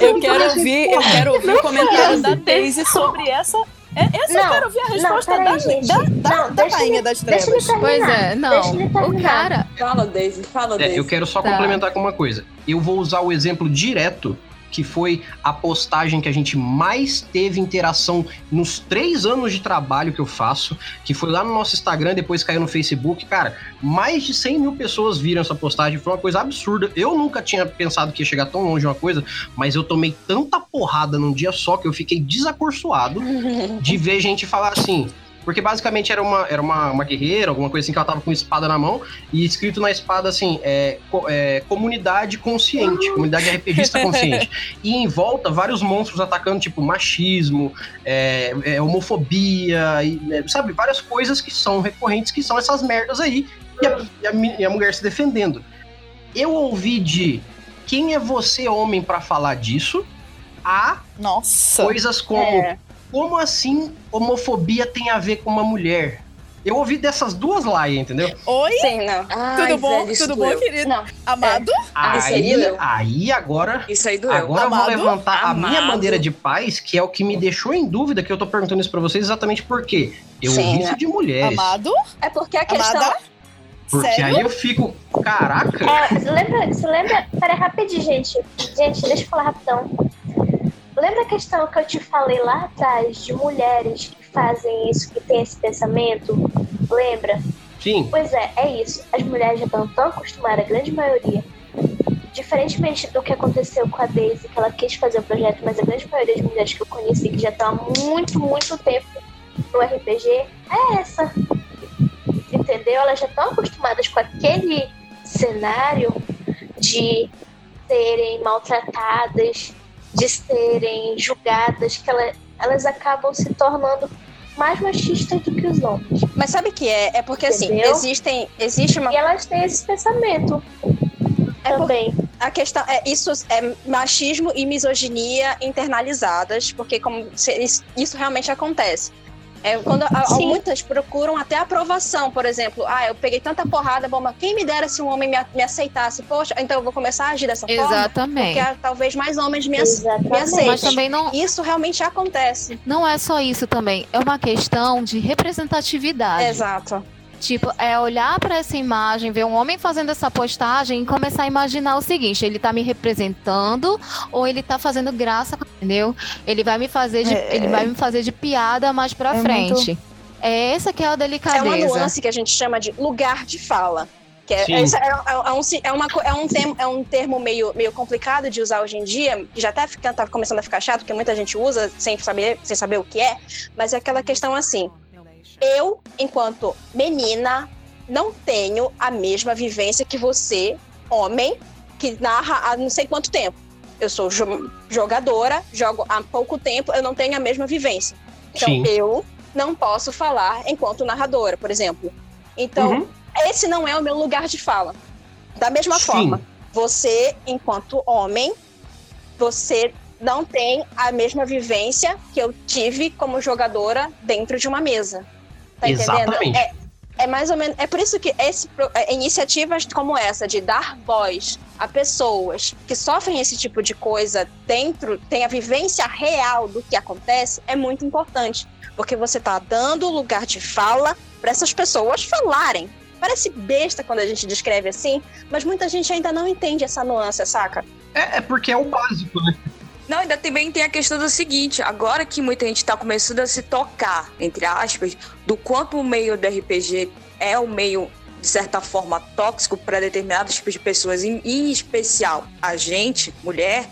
Eu quero ouvir, eu quero ouvir o comentário da Daisy sobre essa. é- Essa eu Não, quero ouvir a resposta peraí, da, gente. da, da, Não, da rainha das trevas. Pois é, não. O cara. Fala, Daisy, fala, Daisy. É, eu quero só Tá. complementar com uma coisa. Eu vou usar o exemplo direto, que foi a postagem que a gente mais teve interação nos três anos de trabalho que eu faço, que foi lá no nosso Instagram, depois caiu no Facebook. Cara, mais de 100 mil pessoas viram essa postagem, foi uma coisa absurda. Eu nunca tinha pensado que ia chegar tão longe uma coisa, mas eu tomei tanta porrada num dia só que eu fiquei desacorçoado de ver gente falar assim. Porque basicamente era uma, era uma, uma guerreira, alguma coisa assim, que ela tava com espada na mão, e escrito na espada assim, é, é, comunidade consciente, comunidade RPGista consciente. E em volta, vários monstros atacando, tipo, machismo, é, é, homofobia, e, né, sabe, várias coisas que são recorrentes, que são essas merdas aí, e a, e a e a mulher se defendendo. Eu ouvi de quem é você, homem, pra falar disso, a Nossa. coisas como É. como assim homofobia tem a ver com uma mulher? Eu ouvi dessas duas lá, entendeu? Oi? Sim, não. Ai, Tudo bom? velho, Tudo bom, doeu. querido? Não. Amado? Ah, isso aí Aí, aí agora, Isso aí doeu. agora eu vou Amado? levantar a minha Amado. bandeira de paz, que é o que me deixou em dúvida, que eu tô perguntando isso pra vocês exatamente por quê. Eu Sim. ouvi isso de mulheres. Amado? É porque a questão. Amada? Porque Sério? aí eu fico, caraca, É, você lembra, você lembra? Pera aí, rapidinho, gente. Gente, deixa eu falar rapidão. Lembra a questão que eu te falei lá atrás de mulheres que fazem isso, que tem esse pensamento? Lembra? sim, Pois é, é isso. As mulheres já estão tão acostumadas, a grande maioria. Diferentemente do que aconteceu com a Daisy, que ela quis fazer o projeto, mas a grande maioria das mulheres que eu conheci, que já estão há muito, muito tempo no RPG, é essa. Entendeu? Elas já estão acostumadas com aquele cenário de serem maltratadas, de serem julgadas, que ela, elas acabam se tornando mais machistas do que os homens. Mas sabe o que é? É porque assim, Entendeu? existem. Existe uma. E elas têm esse pensamento É também. A questão é isso é machismo e misoginia internalizadas, porque como isso realmente acontece. É, quando a- muitas procuram até aprovação, por exemplo, ah, eu peguei tanta porrada, bom, mas quem me dera se um homem me, aceitasse? Poxa, então eu vou começar a agir dessa forma, Exatamente. porque ah, talvez mais homens me, me aceitem. Mas também não, Isso realmente acontece. não é só isso também. É uma questão de representatividade. Exato. Tipo, é olhar pra essa imagem, ver um homem fazendo essa postagem e começar a imaginar o seguinte: ele tá me representando ou ele tá fazendo graça, entendeu? Ele vai me fazer de, É, ele vai me fazer de piada mais pra é frente. É essa que é a É delicadeza. uma nuance que a gente chama de lugar de fala. Que é, essa é, é- é um, é, uma, é, um termo, é um termo meio, meio complicado de usar hoje em dia, que já tá, ficando, tá começando a ficar chato, porque muita gente usa sem saber, sem saber o que é, mas é aquela questão assim. Eu, enquanto menina, não tenho a mesma vivência que você, homem, que narra há não sei quanto tempo. Eu sou jo- jogadora, jogo há pouco tempo, eu não tenho a mesma vivência. Então, Sim. eu não posso falar enquanto narradora, por exemplo. Então, Uhum. esse não é o meu lugar de fala. Da mesma Sim. forma, você, enquanto homem, você não tem a mesma vivência que eu tive como jogadora dentro de uma mesa. Tá Exatamente. entendendo? É, é mais ou menos. É por isso que esse, é, iniciativas como essa, de dar voz a pessoas que sofrem esse tipo de coisa dentro, tem a vivência real do que acontece, é muito importante. Porque você tá dando lugar de fala para essas pessoas falarem. Parece besta quando a gente descreve assim, mas muita gente ainda não entende essa nuance, saca? É, é porque é o básico, né? Não, ainda também tem a questão do seguinte: agora que muita gente está começando a se tocar, entre aspas, do quanto o meio do RPG é um meio, de certa forma, tóxico para determinados tipos de pessoas, em, em especial a gente, mulher,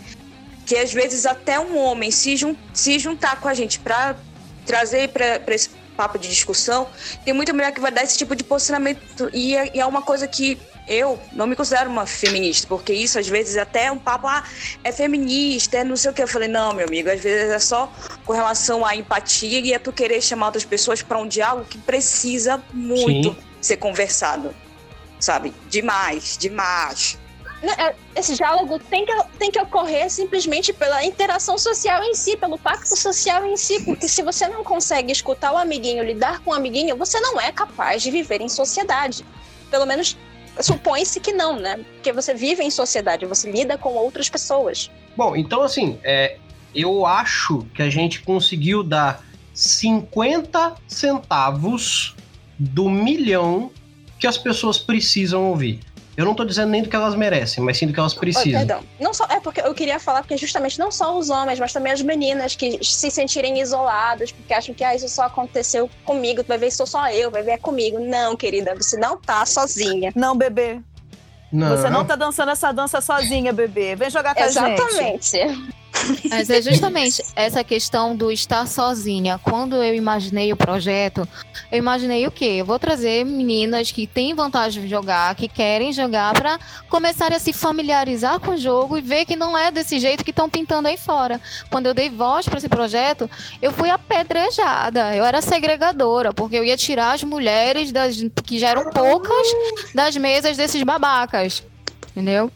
que às vezes até um homem se, jun- se juntar com a gente para trazer para esse papo de discussão, tem muita mulher que vai dar esse tipo de posicionamento e é, e é uma coisa que eu não me considero uma feminista, porque isso às vezes até é um papo, ah, é feminista, é não sei o que. Eu falei, não, meu amigo, às vezes é só com relação à empatia e é tu querer chamar outras pessoas para um diálogo que precisa muito Sim. ser conversado, sabe? Demais, demais. É, Esse diálogo tem que, tem que ocorrer simplesmente pela interação social em si, pelo pacto social em si, porque se você não consegue escutar o amiguinho, lidar com o amiguinho, você não é capaz de viver em sociedade. Pelo menos supõe-se que não, né? Porque você vive em sociedade, você lida com outras pessoas. Bom, então assim, é, eu acho que a gente conseguiu dar 50 centavos do milhão que as pessoas precisam ouvir. Eu não tô dizendo nem do que elas merecem, mas sim do que elas Oh, precisam. perdão. Não só, é porque eu queria falar porque justamente não só os homens, mas também as meninas que se sentirem isoladas, porque acham que ah, isso só aconteceu comigo, vai ver sou só eu, vai ver é comigo. Não, querida, você não tá sozinha. Não, bebê. Não, Você não tá dançando essa dança sozinha, bebê. Vem jogar com a gente. Exatamente. Mas é justamente essa questão do estar sozinha. Quando eu imaginei o projeto, eu imaginei o quê? Eu vou trazer meninas que têm vontade de jogar, que querem jogar, para começarem a se familiarizar com o jogo e ver que não é desse jeito que estão pintando aí fora. Quando eu dei voz para esse projeto, eu fui apedrejada. Eu era segregadora, porque eu ia tirar as mulheres das, que já eram poucas das mesas desses babacas. Entendeu?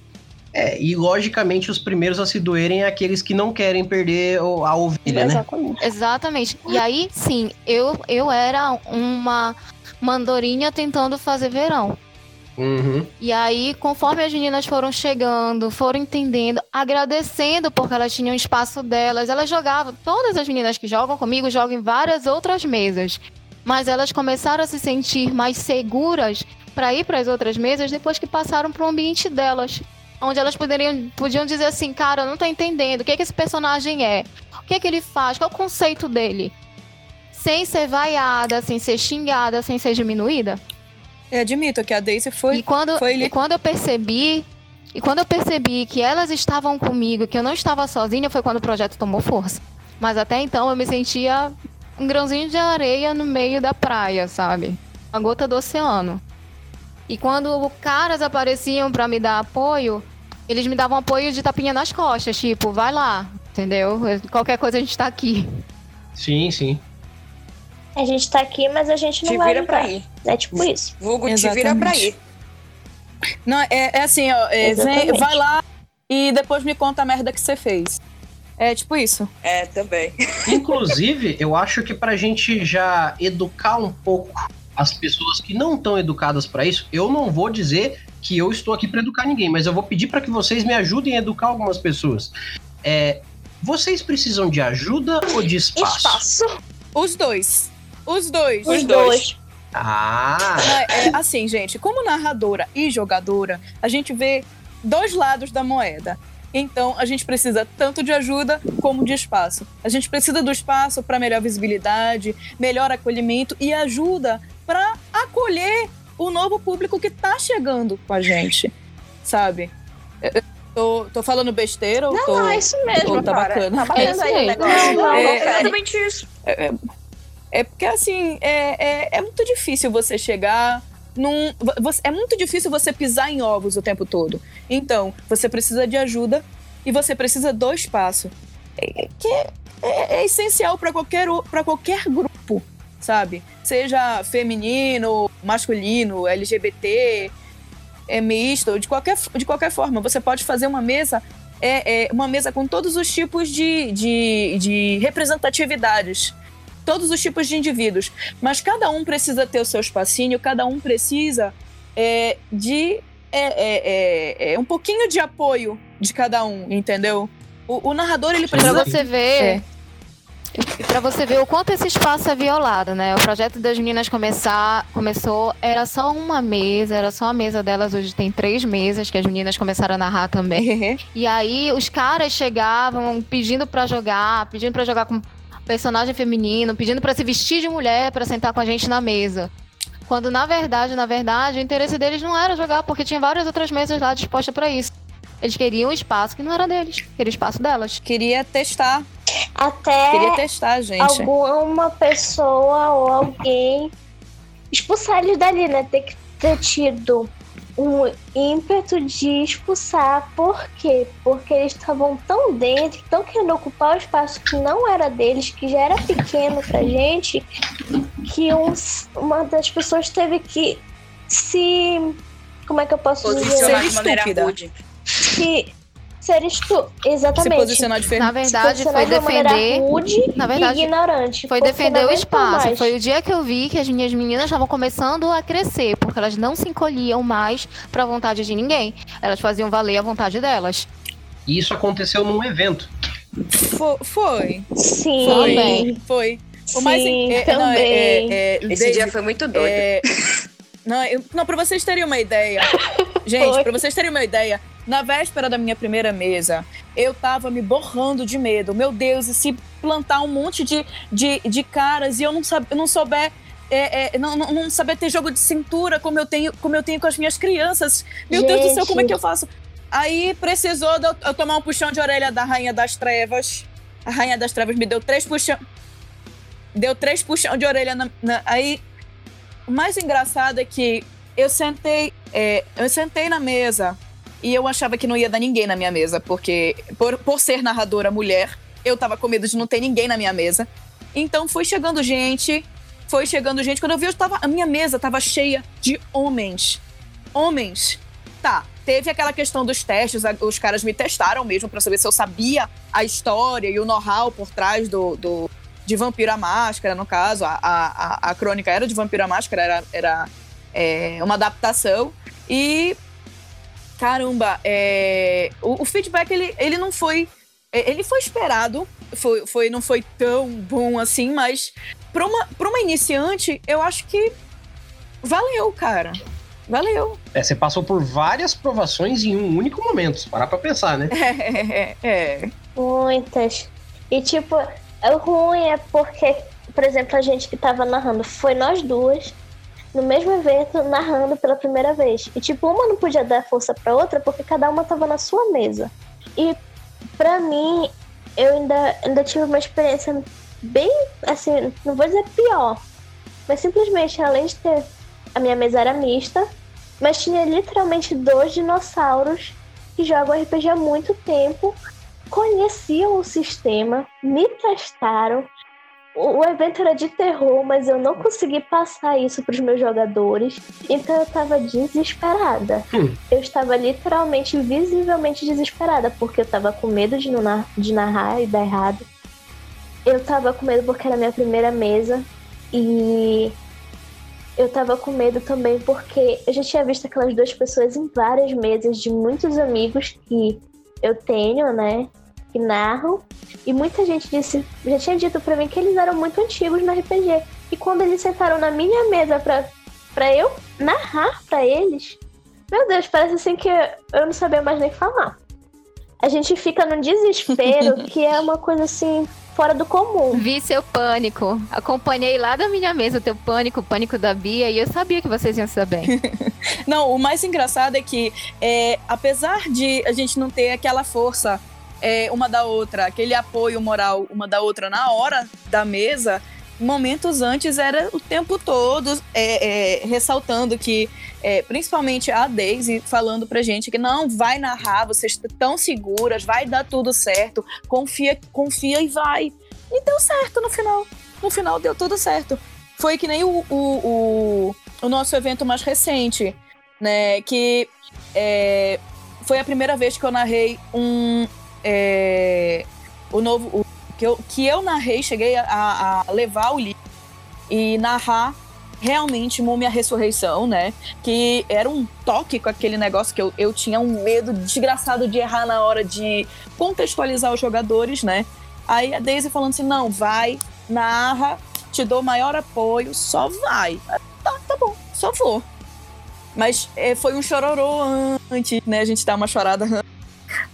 É, e logicamente os primeiros a se doerem é aqueles que não querem perder o- a ovelha, né? Exatamente. Exatamente. E aí, sim, eu, eu era uma mandorinha tentando fazer verão. Uhum. E aí, conforme as meninas foram chegando, foram entendendo, agradecendo porque elas tinham o espaço delas, elas jogavam. Todas as meninas que jogam comigo jogam em várias outras mesas. Mas elas começaram a se sentir mais seguras para ir para as outras mesas depois que passaram para o ambiente delas. Onde elas poderiam, podiam dizer assim, cara, eu não tô entendendo o que, que esse personagem é, o que, que ele faz, qual é o conceito dele. Sem ser vaiada, sem ser xingada, sem ser diminuída. Eu admito que a Daisy foi. E quando, foi e quando eu percebi, e quando eu percebi que elas estavam comigo, que eu não estava sozinha, foi quando o projeto tomou força. Mas até então eu me sentia um grãozinho de areia no meio da praia, sabe? Uma gota do oceano. E quando caras apareciam pra me dar apoio, eles me davam apoio de tapinha nas costas, tipo, vai lá, entendeu? Qualquer coisa a gente tá aqui. Sim, sim. A gente tá aqui, mas a gente não Te vai vira pra ir. É tipo isso. Vulgo te vira pra Exatamente. ir. Não, é, é assim, ó. é, vem- Exatamente. vai lá e depois me conta a merda que você fez. É tipo isso. É, também. Inclusive, eu acho que pra gente já educar um pouco as pessoas que não estão educadas pra isso, eu não vou dizer que eu estou aqui pra educar ninguém, mas eu vou pedir pra que vocês me ajudem a educar algumas pessoas. É, vocês precisam de ajuda ou de espaço? Espaço. Os dois. Os dois. Os Os dois. dois. Ah, É, é, assim, gente, como narradora e jogadora, a gente vê dois lados da moeda. Então, a gente precisa tanto de ajuda como de espaço. A gente precisa do espaço para melhor visibilidade, melhor acolhimento e ajuda para acolher o novo público que tá chegando com a gente, sabe? Eu- Tô, tô falando besteira ou tô... Não, é isso mesmo, Ou tá cara. bacana. Tá valendo É isso aí o mesmo. negócio. Não, não, É, não, É cara. exatamente isso. É porque, assim, é, é, é muito difícil você chegar num. você- é muito difícil você pisar em ovos o tempo todo. Então, você precisa de ajuda e você precisa do espaço. É, que é, é- é essencial para qualquer, para qualquer grupo, sabe? Seja feminino, masculino, LGBT, é misto, de qualquer, de qualquer forma. Você pode fazer uma mesa. É, é uma mesa com todos os tipos de, de, de representatividades todos os tipos de indivíduos. Mas cada um precisa ter o seu espacinho, cada um precisa é, de é, é, é, é, um pouquinho de apoio de cada um, entendeu? O, o narrador, ele Pra precisa. você ver. E pra você ver o quanto esse espaço é violado, né? O projeto das meninas começar, começou, era só uma mesa, era só a mesa delas, hoje tem três mesas que as meninas começaram a narrar também. E aí os caras chegavam pedindo pra jogar, pedindo pra jogar com personagem feminino, pedindo pra se vestir de mulher pra sentar com a gente na mesa. Quando na verdade, na verdade, o interesse deles não era jogar, porque tinha várias outras mesas lá dispostas pra isso. Eles queriam um espaço que não era deles, queria espaço delas. Queria testar, Até queria testar, gente. alguma pessoa ou alguém expulsar eles dali, né? Ter que ter tido um ímpeto de expulsar. Por quê? Porque eles estavam tão dentro, tão querendo ocupar o espaço que não era deles, que já era pequeno pra gente, que uns- uma das pessoas teve que se. Como é que eu posso dizer? Posicionar Ser de maneira rude. Se ser estu... Se Exatamente. posicionar diferente. Na verdade, se foi defender. rude Na verdade, e ignorante. Foi defender o espaço. mais. Foi o dia que eu vi que as minhas meninas estavam começando a crescer, porque elas não se encolhiam mais pra vontade de ninguém. Elas faziam valer a vontade delas. e isso aconteceu num evento. Fo- Foi, Sim. foi, foi. O mais Sim, é- é- não, é- também. é- é- Esse dia foi muito doido. É, não, eu, não, pra vocês terem uma ideia. Gente, Foi. pra vocês terem uma ideia, na véspera da minha primeira mesa, eu tava me borrando de medo. Meu Deus, e se plantar um monte de, de, de caras e eu não, sab, eu não souber. é, é, não, não, não saber ter jogo de cintura como eu tenho, como eu tenho com as minhas crianças. Meu Deus do céu, Gente. como é que eu faço? Aí precisou de eu, eu tomar um puxão de orelha da Rainha das Trevas. A Rainha das Trevas me deu três puxão. Deu três puxão de orelha na- na- aí o mais engraçado é que eu sentei, é, eu sentei na mesa e eu achava que não ia dar ninguém na minha mesa, porque por, por ser narradora mulher, eu tava com medo de não ter ninguém na minha mesa. Então foi chegando gente, foi chegando gente. Quando eu vi, eu tava, a minha mesa tava cheia de homens. Homens. Tá, teve aquela questão dos testes, os caras me testaram mesmo pra saber se eu sabia a história e o know-how por trás do, do, de Vampiro à Máscara, no caso. A, a, a, a crônica era de Vampiro à Máscara, era, era é, uma adaptação. E, caramba, é, o, o feedback, ele, ele não foi... é, Ele foi esperado, foi, foi, não foi tão bom assim, mas pra uma, pra uma iniciante, eu acho que valeu, cara. Valeu. É, você passou por várias provações em um único momento. Parar pra pensar, né? É, é. Muitas. E tipo, o ruim é porque, por exemplo, a gente que tava narrando, foi nós duas no mesmo evento narrando pela primeira vez. E tipo, uma não podia dar força pra outra porque cada uma tava na sua mesa. E pra mim, eu ainda, ainda tive uma experiência bem, assim, não vou dizer pior, mas simplesmente além de ter a minha mesa era mista, mas tinha literalmente dois dinossauros que jogam RPG há muito tempo conheciam o sistema, me testaram. O, evento era de terror, mas eu não consegui passar isso para os meus jogadores, então eu estava desesperada. Hum. Eu estava literalmente, visivelmente desesperada, porque eu estava com medo de, não de narrar e dar errado. Eu tava com medo porque era a minha primeira mesa e eu tava com medo também porque eu já tinha visto aquelas duas pessoas em várias mesas de muitos amigos que eu tenho, né? Que narram. E muita gente disse, já tinha dito pra mim que eles eram muito antigos no RPG. E quando eles sentaram na minha mesa pra, pra eu narrar pra eles, meu Deus, parece assim que eu não sabia mais nem falar. A gente fica num desespero que é uma coisa assim, fora do comum. Vi seu pânico. Acompanhei lá da minha mesa teu pânico, o pânico da Bia, e eu sabia que vocês iam se dar bem. Não, o mais engraçado é que, é, apesar de a gente não ter aquela força é, uma da outra, aquele apoio moral uma da outra na hora da mesa, momentos antes era o tempo todo é, é, ressaltando que, é, principalmente a Daisy falando pra gente que não, vai narrar, vocês estão seguras, vai dar tudo certo, confia, confia e vai. E deu certo no final. No final deu tudo certo. Foi que nem o, o, o, o nosso evento mais recente, né? Que é, foi a primeira vez que eu narrei um. É, o novo. o- que, eu, que eu narrei, cheguei a, a levar o livro e narrar realmente Múmia Ressurreição, né? Que era um toque com aquele negócio que eu, eu tinha um medo desgraçado de errar na hora de contextualizar os jogadores, né? Aí a Daisy falando assim: não, vai, narra, te dou maior apoio, só vai. Tá, tá bom, só vou. Mas é, foi um chororô antes, né? A gente dá uma chorada antes.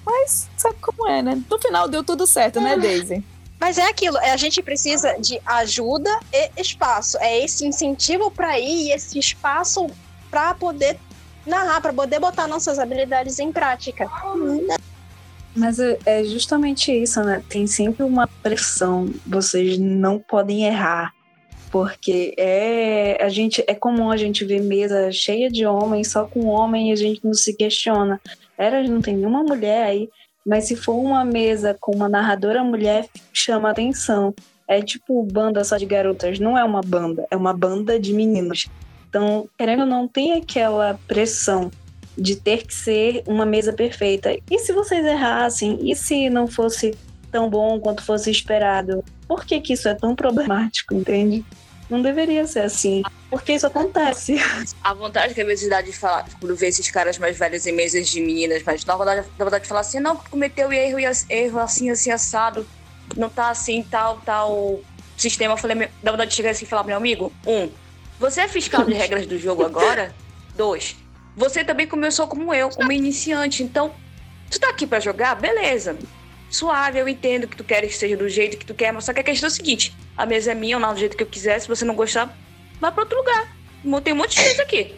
Mas sabe como é, né? No final deu tudo certo, né, Daisy? Mas é aquilo, é, a gente precisa de ajuda e espaço. É esse incentivo para ir e esse espaço para poder narrar, para poder botar nossas habilidades em prática. Mas é é justamente isso, né? Tem sempre uma pressão. Vocês não podem errar. Porque é, a gente, é comum a gente ver mesa cheia de homens, só com homem, e a gente não se questiona. Era, não tem nenhuma mulher aí, mas se for uma mesa com uma narradora mulher, chama atenção. É tipo banda só de garotas, não é uma banda, é uma banda de meninos. Então, querendo ou não, tem aquela pressão de ter que ser uma mesa perfeita. E se vocês errassem? E se não fosse tão bom quanto fosse esperado? Por que, que isso é tão problemático, entende? Não deveria ser assim. Porque isso acontece. A vontade que às vezes dá de falar, quando vê esses caras mais velhos em mesas de meninas, mas dá vontade, dá vontade de falar assim, não, cometeu erro, e erro assim, assim, assado, não tá assim, tal, tal sistema. Eu falei, dá vontade de chegar assim e falar, meu amigo, um, você é fiscal de regras do jogo agora? Dois, você também começou como eu, uma iniciante, então, tu tá aqui pra jogar? Beleza. Suave, eu entendo que tu queres que seja do jeito que tu quer, mas só que a questão é o seguinte: a mesa é minha, eu narro do jeito que eu quiser. Se você não gostar, vai pra outro lugar. Tem um monte de coisa aqui.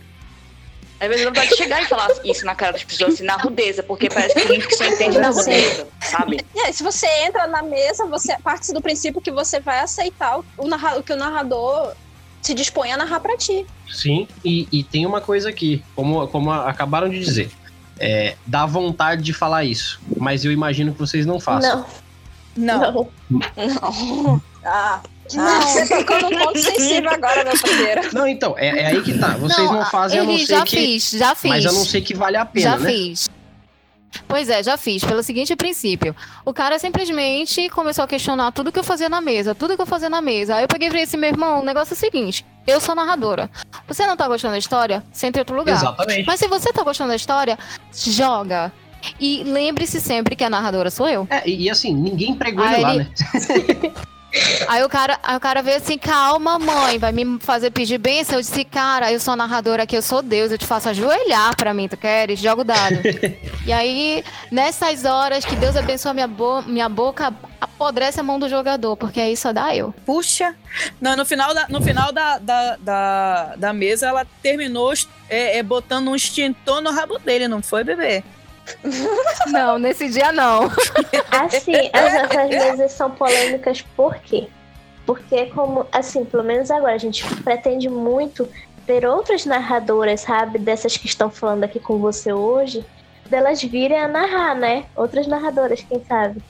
Às vezes eu vontade de chegar e falar isso na cara das pessoas, assim, na rudeza, porque parece que a gente só entende na rudeza, sabe? Aí, se você entra na mesa, você parte do princípio que você vai aceitar o, narra- o que o narrador se dispõe a narrar pra ti. Sim, e, e tem uma coisa aqui, como, como acabaram de dizer. É, dá vontade de falar isso, mas eu imagino que vocês não façam. Não, Não. não. Não. Ah, ah, você tocou num ponto sensível agora, meu parceiro. Não, então, é, é aí que tá. Vocês não, fazem, eu não sei já que. fiz, já fiz. Mas eu não sei que vale a pena, já né? fiz. Pois é, já fiz. Pelo seguinte princípio. O cara simplesmente começou a questionar tudo que eu fazia na mesa, tudo que eu fazia na mesa. Aí eu peguei e falei assim, meu irmão, o negócio é o seguinte. Eu sou narradora. Você não tá gostando da história? Senta em outro lugar. Exatamente. Mas se você tá gostando da história, joga. E lembre-se sempre que a narradora sou eu. É, e, assim, ninguém pregou ele lá, né? Aí o cara, aí o cara veio assim, calma, mãe, vai me fazer pedir bênção. Eu disse, cara, eu sou narradora aqui, eu sou Deus, eu te faço ajoelhar pra mim, tu queres? Joga o dado. e aí, nessas horas que Deus abençoa minha, bo minha boca, apodrece a mão do jogador, porque aí só dá eu. Puxa. Não, no final da, no final da, da, da, da mesa, ela terminou é, é, botando um extintor no rabo dele, não foi, bebê? Não, nesse dia não. Assim, as nossas mesas são polêmicas por quê? Porque como, assim, pelo menos agora, a gente pretende muito ter outras narradoras, sabe, dessas que estão falando aqui com você hoje, delas virem a narrar, né? Outras narradoras, quem sabe.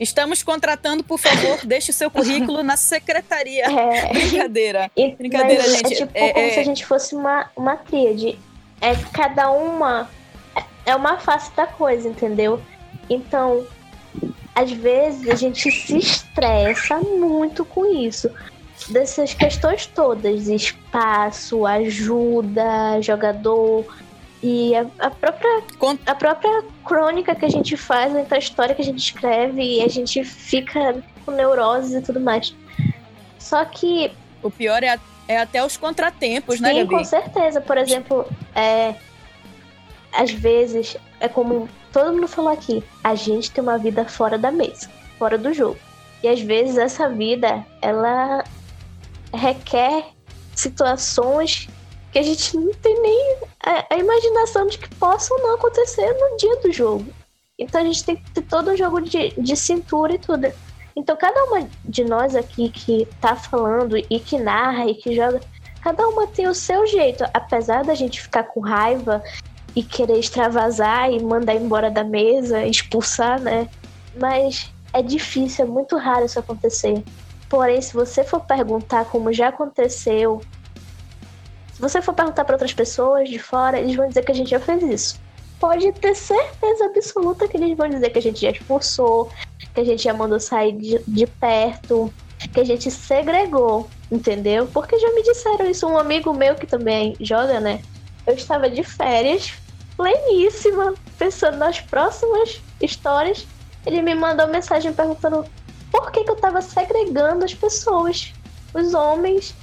Estamos contratando, por favor, deixe o seu currículo na secretaria. É. Brincadeira. E- Brincadeira, gente. É tipo É- como é- se a gente fosse uma, uma tríade. É cada uma é- uma face da coisa, entendeu? Então, às vezes a gente se estressa muito com isso. Dessas questões todas, espaço, ajuda, jogador e a, a própria a própria crônica que a gente faz, então a história que a gente escreve e a gente fica com neuroses e tudo mais. Só que O pior é, a- é até os contratempos, né, Sim, Gabi? com certeza. Por exemplo, é, às vezes, é como todo mundo falou aqui, a gente tem uma vida fora da mesa, fora do jogo. E às vezes essa vida, ela requer situações que a gente não tem nem a, imaginação de que possam não acontecer no dia do jogo. Então a gente tem que ter todo um jogo de, de cintura e tudo. Então cada uma de nós aqui que tá falando e que narra e que joga, cada uma tem o seu jeito. Apesar da gente ficar com raiva e querer extravasar e mandar embora da mesa, expulsar, né? Mas é difícil, é muito raro isso acontecer. Porém, se você for perguntar como já aconteceu, se você for perguntar para outras pessoas de fora, eles vão dizer que a gente já fez isso. Pode ter certeza absoluta que eles vão dizer que a gente já expulsou, que a gente já mandou sair de, de perto, que a gente segregou, entendeu? Porque já me disseram isso. Um amigo meu que também joga, né? Eu estava de férias, pleníssima, pensando nas próximas histórias. Ele me mandou mensagem perguntando por que, que eu tava segregando as pessoas, os homens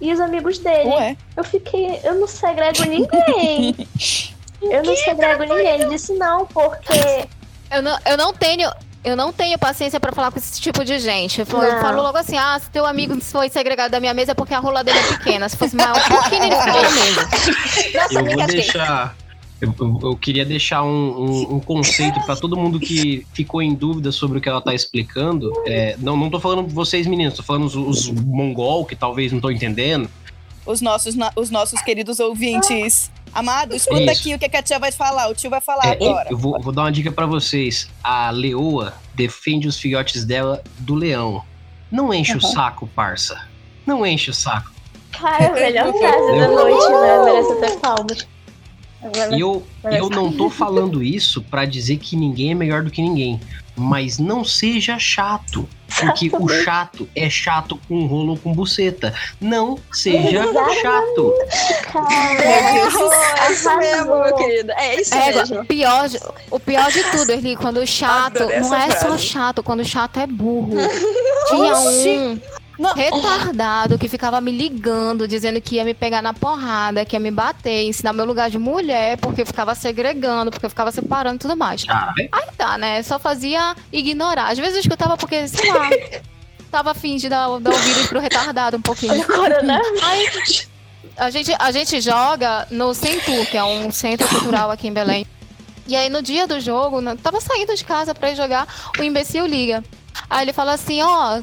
e os amigos dele. Ué, Eu fiquei, eu não segrego ninguém. Eu não segrego ninguém. Ele disse não, porque Eu não, eu não tenho. Eu não tenho paciência pra falar com esse tipo de gente. Eu falo, eu falo logo assim: ah, se teu amigo foi segregado da minha mesa é porque a rola dele é pequena. Se fosse maior, por que ele ficou? Nossa, Eu amiga, vou deixar. Eu, eu- eu queria deixar um, um- um conceito para todo mundo que ficou em dúvida sobre o que ela tá explicando. É, não, não tô falando vocês, meninos, tô falando os, os mongol que talvez não tô entendendo. os nossos, os nossos queridos ouvintes. Amado, escuta Isso. aqui o que a tia vai falar. O tio vai falar É, agora. eu vou, vou dar uma dica para vocês. A leoa defende os filhotes dela do leão. Não enche o saco, parça. Não enche o saco. cara, é a melhor frase da noite, né? Merece até palmas. E eu, eu não tô falando isso pra dizer que ninguém é melhor do que ninguém. Mas não seja chato. Porque o chato é chato com rolo ou com buceta. Não seja Exatamente. chato. É isso mesmo, meu querido. É isso É, mesmo. o pior, de- o pior de tudo, Erli, quando o chato. Não é só chato, quando o chato é burro. Tinha um Não. retardado que ficava me ligando, dizendo que ia me pegar na porrada, que ia me bater, ensinar meu lugar de mulher, porque eu ficava segregando, porque eu ficava separando e tudo mais. Caralho. Aí tá, né? Só fazia ignorar. Às vezes eu escutava porque, sei lá, tava afim de dar, dar ouvidos pro retardado um pouquinho. O corona. Aí, a gente, a gente joga no Centur, que é um centro cultural aqui em Belém. E aí, no dia do jogo, né, tava saindo de casa pra ir jogar, o imbecil liga. Aí ele fala assim, ó,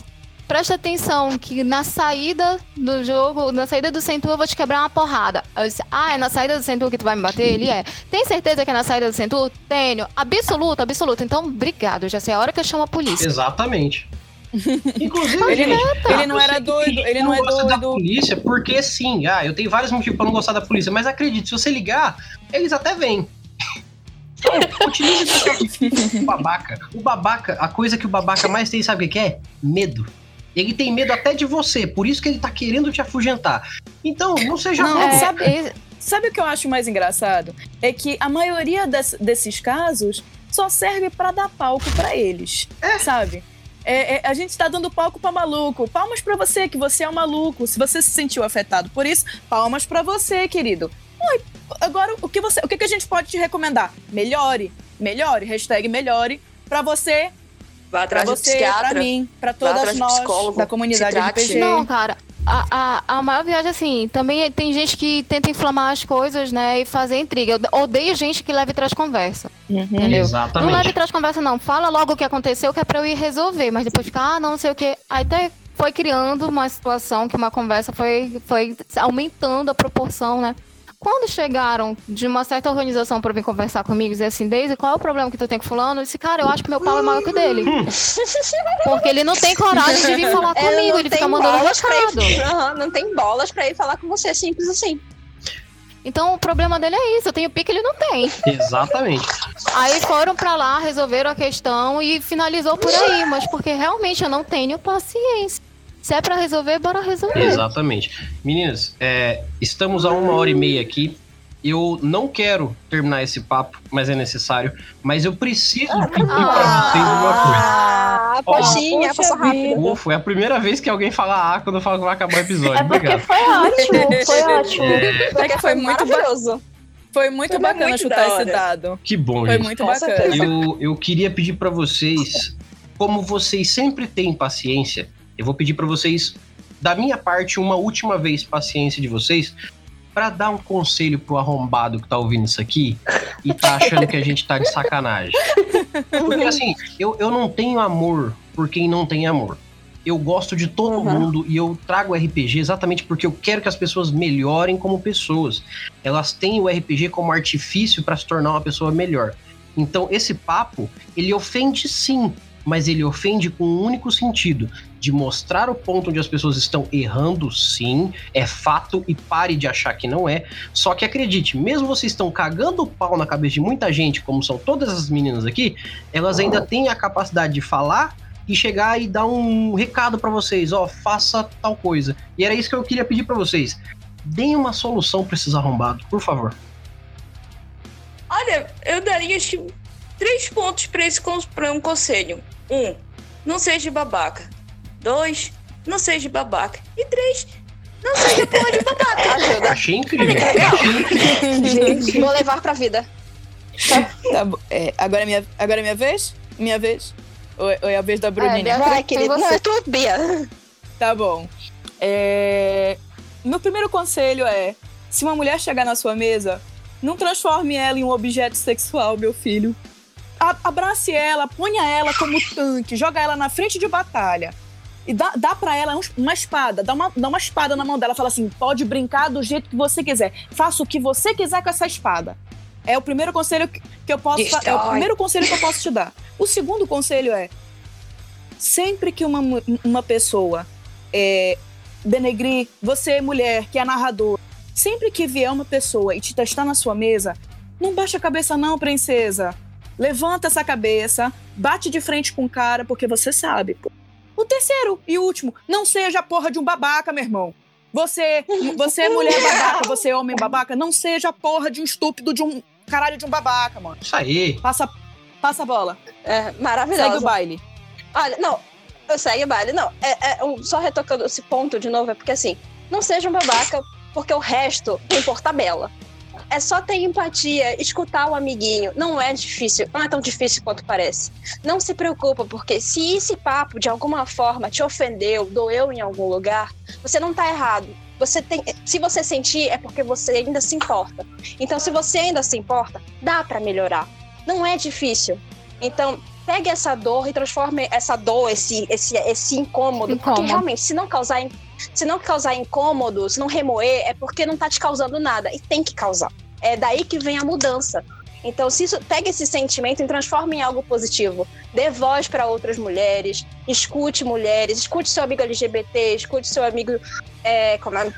presta atenção que na saída do jogo, na saída do Centur eu vou te quebrar uma porrada. Eu disse, ah, é na saída do Centur que tu vai me bater? Ele é. Tem certeza que é na saída do Centur? Tenho. Absoluto, absoluto. Então, obrigado, já sei a hora que eu chamo a polícia. Exatamente. Inclusive, Ele, gente, ele não era doido, ele que não é gosta da doido. polícia porque sim. Ah, eu tenho vários motivos pra não gostar da polícia, mas acredite, se você ligar, eles até vêm. Então, utilize o babaca. O babaca, a coisa que o babaca mais tem, sabe o que é? Medo. Ele tem medo até de você, por isso que ele tá querendo te afugentar. Então, não seja Não. É, sabe- é- Sabe o que eu acho mais engraçado? É que a maioria des- desses casos só serve pra dar palco pra eles, sabe? É, é, a gente tá dando palco pra maluco. Palmas pra você, que você é um maluco. Se você se sentiu afetado por isso, palmas pra você, querido. Oi, agora, o que, você, o que, que a gente pode te recomendar? Melhore, melhore, hashtag melhore, pra você, Vai pra atrás de você, pra psiquiatra. mim, pra todas nós psicólogo, da comunidade. RPG. Não, cara. A, a, a maior viagem, assim, também tem gente que tenta inflamar as coisas, né? E fazer intriga. Eu odeio gente que leva e traz conversa. Uhum. Entendeu? Não leva e Exatamente. traz conversa, não. Fala logo o que aconteceu, que é pra eu ir resolver. Mas depois fica, ah, não, não sei o quê. Aí até foi criando uma situação que uma conversa foi, foi aumentando a proporção, né? Quando chegaram de uma certa organização pra vir conversar comigo e dizer assim, Daisy, qual é o problema que tu tem com fulano? Eu disse, cara, eu acho que meu pau é maior que o dele. Porque ele não tem coragem de vir falar comigo, ele fica mandando bolas pra recado. ir, Aham, não tem bolas pra ir falar com você, simples assim. Então o problema dele é isso, eu tenho pique, ele não tem. Exatamente. Aí foram pra lá, resolveram a questão e finalizou por aí, mas porque realmente eu não tenho paciência. Se é pra resolver, bora resolver. Exatamente. Meninas, é, estamos a uma hora e meia aqui. Eu não quero terminar esse papo, mas é necessário. Mas eu preciso pedir pra vocês uma coisa. Ah, poxinha, poxa passou rápido. foi a primeira vez que alguém fala ah quando eu falo que vai acabar o episódio. É porque Obrigado. foi ótimo, foi ótimo. É, É que foi muito, maravilhoso. foi muito Foi bacana muito chutar esse dado. que bom, Foi gente. muito Com bacana. Eu, eu queria pedir pra vocês, como vocês sempre têm paciência, eu vou pedir pra vocês, da minha parte, uma última vez paciência de vocês, pra dar um conselho pro arrombado que tá ouvindo isso aqui e tá achando que a gente tá de sacanagem. Porque assim, eu, eu não tenho amor por quem não tem amor. Eu gosto de todo Uhum. mundo e eu trago o RPG exatamente porque eu quero que as pessoas melhorem como pessoas. Elas têm o RPG como artifício para se tornar uma pessoa melhor. Então, esse papo, ele ofende sim, mas ele ofende com um único sentido: de mostrar o ponto onde as pessoas estão errando, sim, é fato, e pare de achar que não é. Só que acredite, mesmo vocês estão cagando o pau na cabeça de muita gente, como são todas as meninas aqui, elas ainda têm a capacidade de falar e chegar e dar um recado pra vocês, ó, faça tal coisa. E era isso que eu queria pedir pra vocês. Deem uma solução pra esses arrombados, por favor. Olha, eu daria acho três pontos pra esse um conselho. Um, não seja babaca. Dois, não seja babaca. E três, não seja porra de babaca. Ajuda. Achei incrível. Achei incrível. Vou levar pra vida. Tá bom. É, agora, é minha, agora é minha vez? Minha vez? Ou, é- ou é a vez da Bruninha? Bia- Vai, tem querido. você. Não, é tua Bia. Tá bom. É, Meu primeiro conselho é: se uma mulher chegar na sua mesa, não transforme ela em um objeto sexual, meu filho. A- Abrace ela, ponha ela como tanque, joga ela na frente de batalha. E dá, dá pra ela um- uma espada, dá uma, dá uma espada na mão dela. Fala assim: pode brincar do jeito que você quiser. Faça o que você quiser com essa espada. É o primeiro conselho que que eu posso fa- É o Destrói. primeiro conselho que eu posso te dar. O segundo conselho é: sempre que uma, uma pessoa é, denegrir você, mulher, que é narrador, sempre que vier uma pessoa e te testar na sua mesa, não baixa a cabeça, não, princesa. Levanta essa cabeça, bate de frente com o cara, porque você sabe. pô. O terceiro e último, não seja a porra de um babaca, meu irmão. Você, você é mulher babaca, você é homem babaca, não seja a porra de um estúpido, de um caralho de um babaca, mano. Isso aí. Passa, passa a bola. É, Segue o baile. Olha, não, eu segue o baile. Não, é, é, um- só retocando esse ponto de novo, é porque assim, não seja um babaca, porque o resto tem por tabela. É só ter empatia, escutar o amiguinho. Não é difícil, não é tão difícil quanto parece. Não se preocupa, porque se esse papo de alguma forma te ofendeu, doeu em algum lugar, você não tá errado. Você tem, se você sentir, é porque você ainda se importa. Então, se você ainda se importa, dá pra melhorar. Não é difícil. Então, pegue essa dor e transforme essa dor, esse, esse, esse incômodo. Porque Incômodo. realmente, se não causar, se não causar incômodo, se não remoer, é porque não tá te causando nada. E tem que causar. É daí que vem a mudança. Então, se isso, pegue esse sentimento e transforme em algo positivo. Dê voz para outras mulheres, escute mulheres, escute seu amigo LGBT, escute seu amigo é, como é,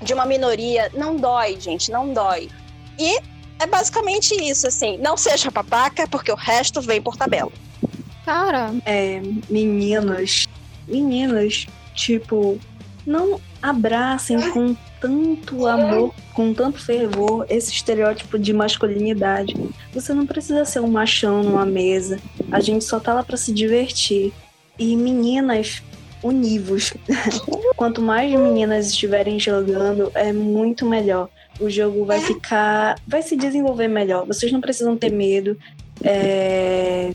de uma minoria. Não dói, gente, não dói. E é basicamente isso, assim. Não seja babaca, porque o resto vem por tabela. Cara, é, meninos, meninas, tipo, não abracem com tanto amor, com tanto fervor esse estereótipo de masculinidade. Você não precisa ser um machão numa mesa. A gente só tá lá pra se divertir. E meninas, univos. Quanto mais meninas estiverem jogando, é muito melhor. O jogo vai ficar, vai se desenvolver melhor. Vocês não precisam ter medo. É,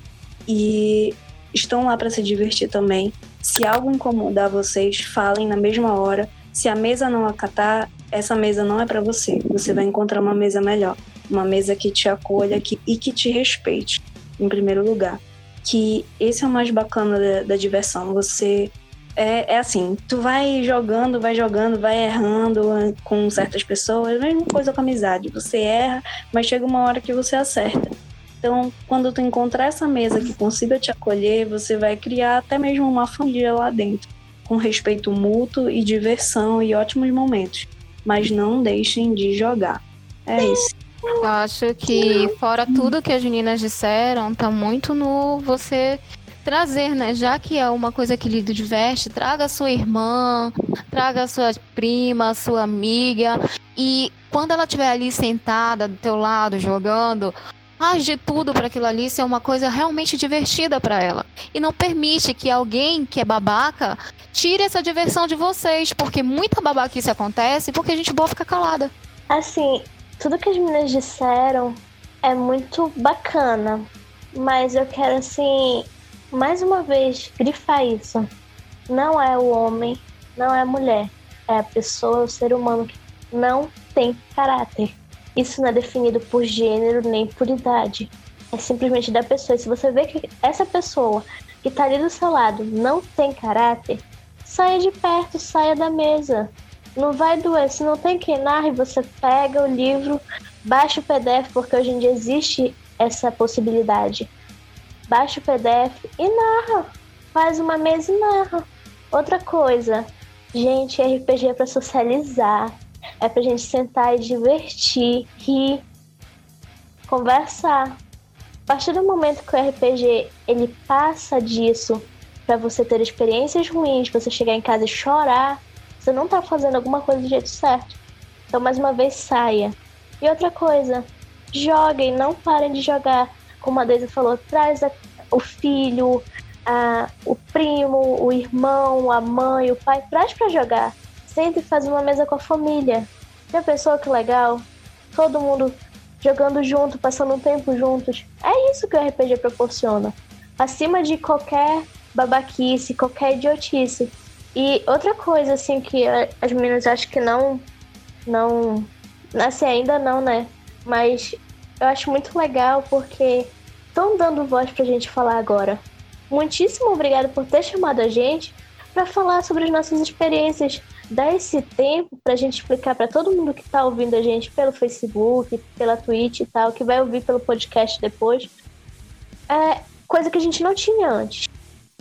e estão lá para se divertir também. Se algo incomodar vocês, falem na mesma hora. Se a mesa não acatar, essa mesa não é para você. Você vai encontrar uma mesa melhor, uma mesa que te acolha que, e que te respeite, em primeiro lugar. Que esse é o mais bacana da, da diversão. Você é, é assim, tu vai jogando, vai jogando, vai errando ah, com certas pessoas, mesma coisa com amizade. Você erra, mas chega uma hora que você acerta. Então, quando tu encontrar essa mesa que consiga te acolher, você vai criar até mesmo uma família lá dentro, com respeito mútuo e diversão e ótimos momentos. Mas não deixem de jogar. É isso. Eu acho que, fora tudo que as meninas disseram, tá muito no você trazer, né? Já que é uma coisa que lhe diverte, traga sua irmã, traga sua prima, sua amiga. E quando ela estiver ali sentada do teu lado, jogando, faz de tudo para aquilo ali ser uma coisa realmente divertida para ela. E não permite que alguém que é babaca tire essa diversão de vocês, porque muita babaquice acontece porque a gente boa fica calada. Assim, tudo que as meninas disseram é muito bacana, mas eu quero assim, mais uma vez, grifar isso. Não é o homem, não é a mulher, é a pessoa, o ser humano que não tem caráter. Isso não é definido por gênero nem por idade. É simplesmente da pessoa. E se você vê que essa pessoa que tá ali do seu lado não tem caráter, saia de perto, saia da mesa. Não vai doer. Se não tem quem narre, você pega o livro, baixa o PDF, porque hoje em dia existe essa possibilidade. Baixa o PDF e narra. Faz uma mesa e narra. Outra coisa, gente, RPG é para socializar. É pra gente sentar e divertir, rir, conversar. A partir do momento que o RPG ele passa disso para você ter experiências ruins, você chegar em casa e chorar, você não tá fazendo alguma coisa do jeito certo. Então, mais uma vez, saia. E outra coisa, joguem, não parem de jogar. Como a Deise falou, traz a, o filho, a, o primo, o irmão, a mãe, o pai, traz para jogar. Sempre faz uma mesa com a família. Já pensou que legal? Todo mundo jogando junto, passando um tempo juntos. É isso que o RPG proporciona. Acima de qualquer babaquice, qualquer idiotice. E outra coisa, assim, que as meninas acho que não. Não. Assim, ainda não, né? Mas eu acho muito legal porque estão dando voz pra gente falar agora. Muitíssimo obrigado por ter chamado a gente para falar sobre as nossas experiências. Dar esse tempo pra gente explicar para todo mundo que tá ouvindo a gente pelo Facebook, pela Twitch e tal, que vai ouvir pelo podcast depois. É coisa que a gente não tinha antes.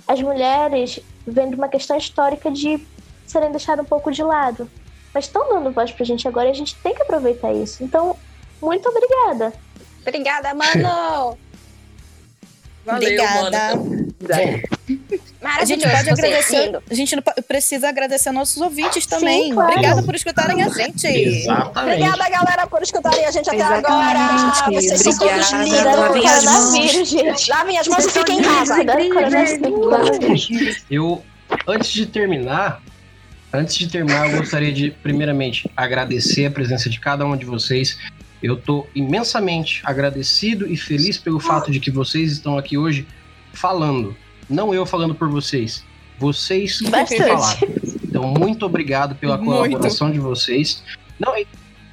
As mulheres vendo uma questão histórica de serem deixadas um pouco de lado. Mas estão dando voz pra gente agora e a gente tem que aproveitar isso. Então, muito obrigada. Obrigada, mano! Valeu, Obrigada. mano. A gente pode agradecer. A gente precisa agradecer nossos ouvintes também. claro. Obrigada por escutarem a gente. Exatamente. Obrigada, galera, por escutarem a gente até agora. Exatamente. Vocês são todos Obrigada. lindos. Lavem as mãos. coronavírus, gente. Lavem as mãos e fiquem em casa. Eu, antes de terminar, antes de terminar, eu gostaria de, primeiramente, agradecer a presença de cada um de vocês. Eu tô imensamente agradecido e feliz pelo fato de que vocês estão aqui hoje falando. Não eu falando por vocês. Vocês que Bastante. falaram. Então, muito obrigado pela Muito. colaboração de vocês. Não, e,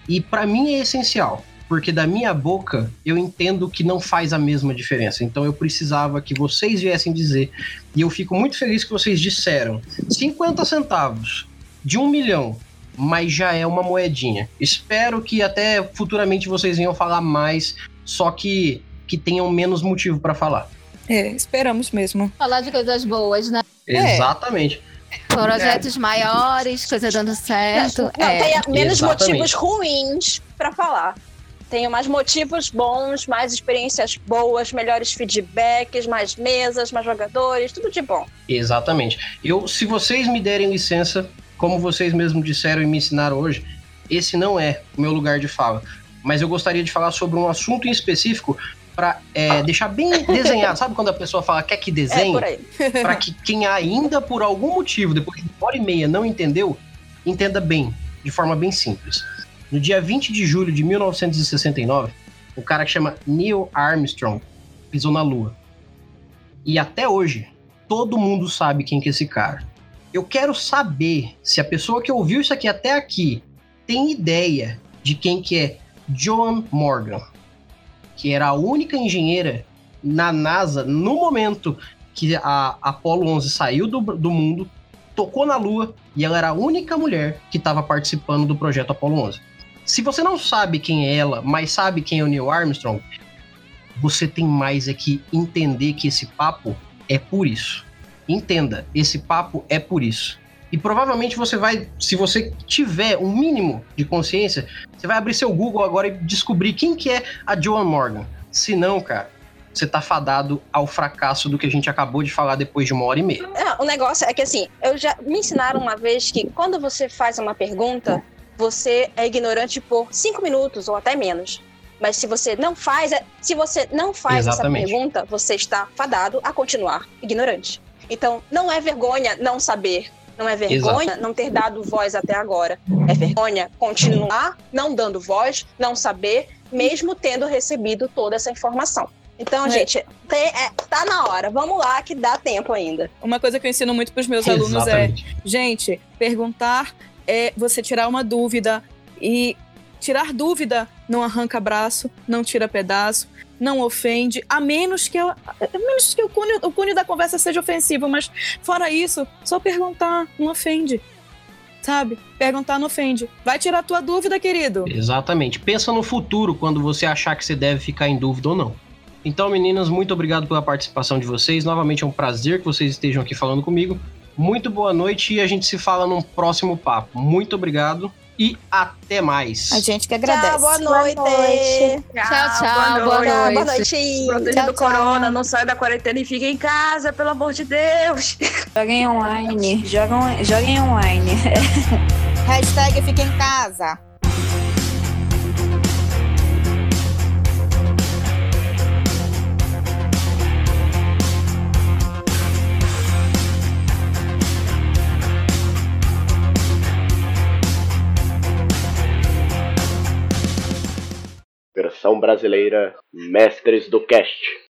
e para mim é essencial, porque da minha boca eu entendo que não faz a mesma diferença. Então eu precisava que vocês viessem dizer. E eu fico muito feliz que vocês disseram 50 centavos de um milhão, mas já é uma moedinha. Espero que até futuramente vocês venham falar mais, só que que tenham menos motivo para falar. É, esperamos mesmo. Falar de coisas boas, né? É. Exatamente. Projetos maiores, coisa dando certo. Não, é. tenha menos exatamente. motivos ruins pra falar. Tenho mais motivos bons, mais experiências boas, melhores feedbacks, mais mesas, mais jogadores, tudo de bom. Exatamente. Eu, se vocês me derem licença, como vocês mesmos disseram e me ensinaram hoje, esse não é o meu lugar de fala. Mas eu gostaria de falar sobre um assunto em específico para deixar bem desenhado. Sabe quando a pessoa fala quer que É desenhe? aí. para que quem ainda por algum motivo, depois de uma hora e meia, não entendeu, entenda bem, de forma bem simples. No dia 20 de julho de 1969, um cara que chama Neil Armstrong pisou na Lua. E até hoje, todo mundo sabe quem que é esse cara. Eu quero saber se a pessoa que ouviu isso aqui até aqui tem ideia de quem que é Joan Morgan, que era a única engenheira na NASA no momento que a Apollo 11 saiu do, do mundo tocou na Lua e ela era a única mulher que estava participando do projeto Apollo 11. Se você não sabe quem é ela, mas sabe quem é o Neil Armstrong, você tem mais é que entender que esse papo é por isso. Entenda, esse papo é por isso. E provavelmente você vai, se você tiver um mínimo de consciência, você vai abrir seu Google agora e descobrir quem que é a Joan Morgan. Se não, cara, você tá fadado ao fracasso do que a gente acabou de falar depois de uma hora e meia. É, o negócio é que assim, eu já me ensinaram uma vez que quando você faz uma pergunta, você é ignorante por cinco minutos ou até menos. Mas se você não faz, é, se você não faz Exatamente. essa pergunta, você está fadado a continuar ignorante. Então, não é vergonha não saber. Não é vergonha não ter dado voz até agora. É vergonha continuar não dando voz, não saber, mesmo tendo recebido toda essa informação. Então, É. gente, tem- é, tá na hora. Vamos lá que dá tempo ainda. Uma coisa que eu ensino muito pros meus alunos é Exatamente. Gente, perguntar é você tirar uma dúvida e tirar dúvida não arranca braço, não tira pedaço, não ofende, a menos que, eu- a menos que o, cunho, o cunho da conversa seja ofensivo, mas fora isso, só perguntar não ofende. Sabe? Perguntar não ofende. Vai tirar tua dúvida, querido. Exatamente. Pensa no futuro quando você achar que você deve ficar em dúvida ou não. Então, meninas, muito obrigado pela participação de vocês. Novamente é um prazer que vocês estejam aqui falando comigo. Muito boa noite e a gente se fala num próximo papo. Muito obrigado e até mais. A gente que agradece. Tchau, boa noite. Boa noite. Tchau, tchau, boa noite. boa noite. Proteja Tchau, do tchau. corona, não sai da quarentena e fica em casa, pelo amor de Deus. Joguem online. Jogam, joguem online. Hashtag fica em casa. Versão brasileira Mestres do Cast.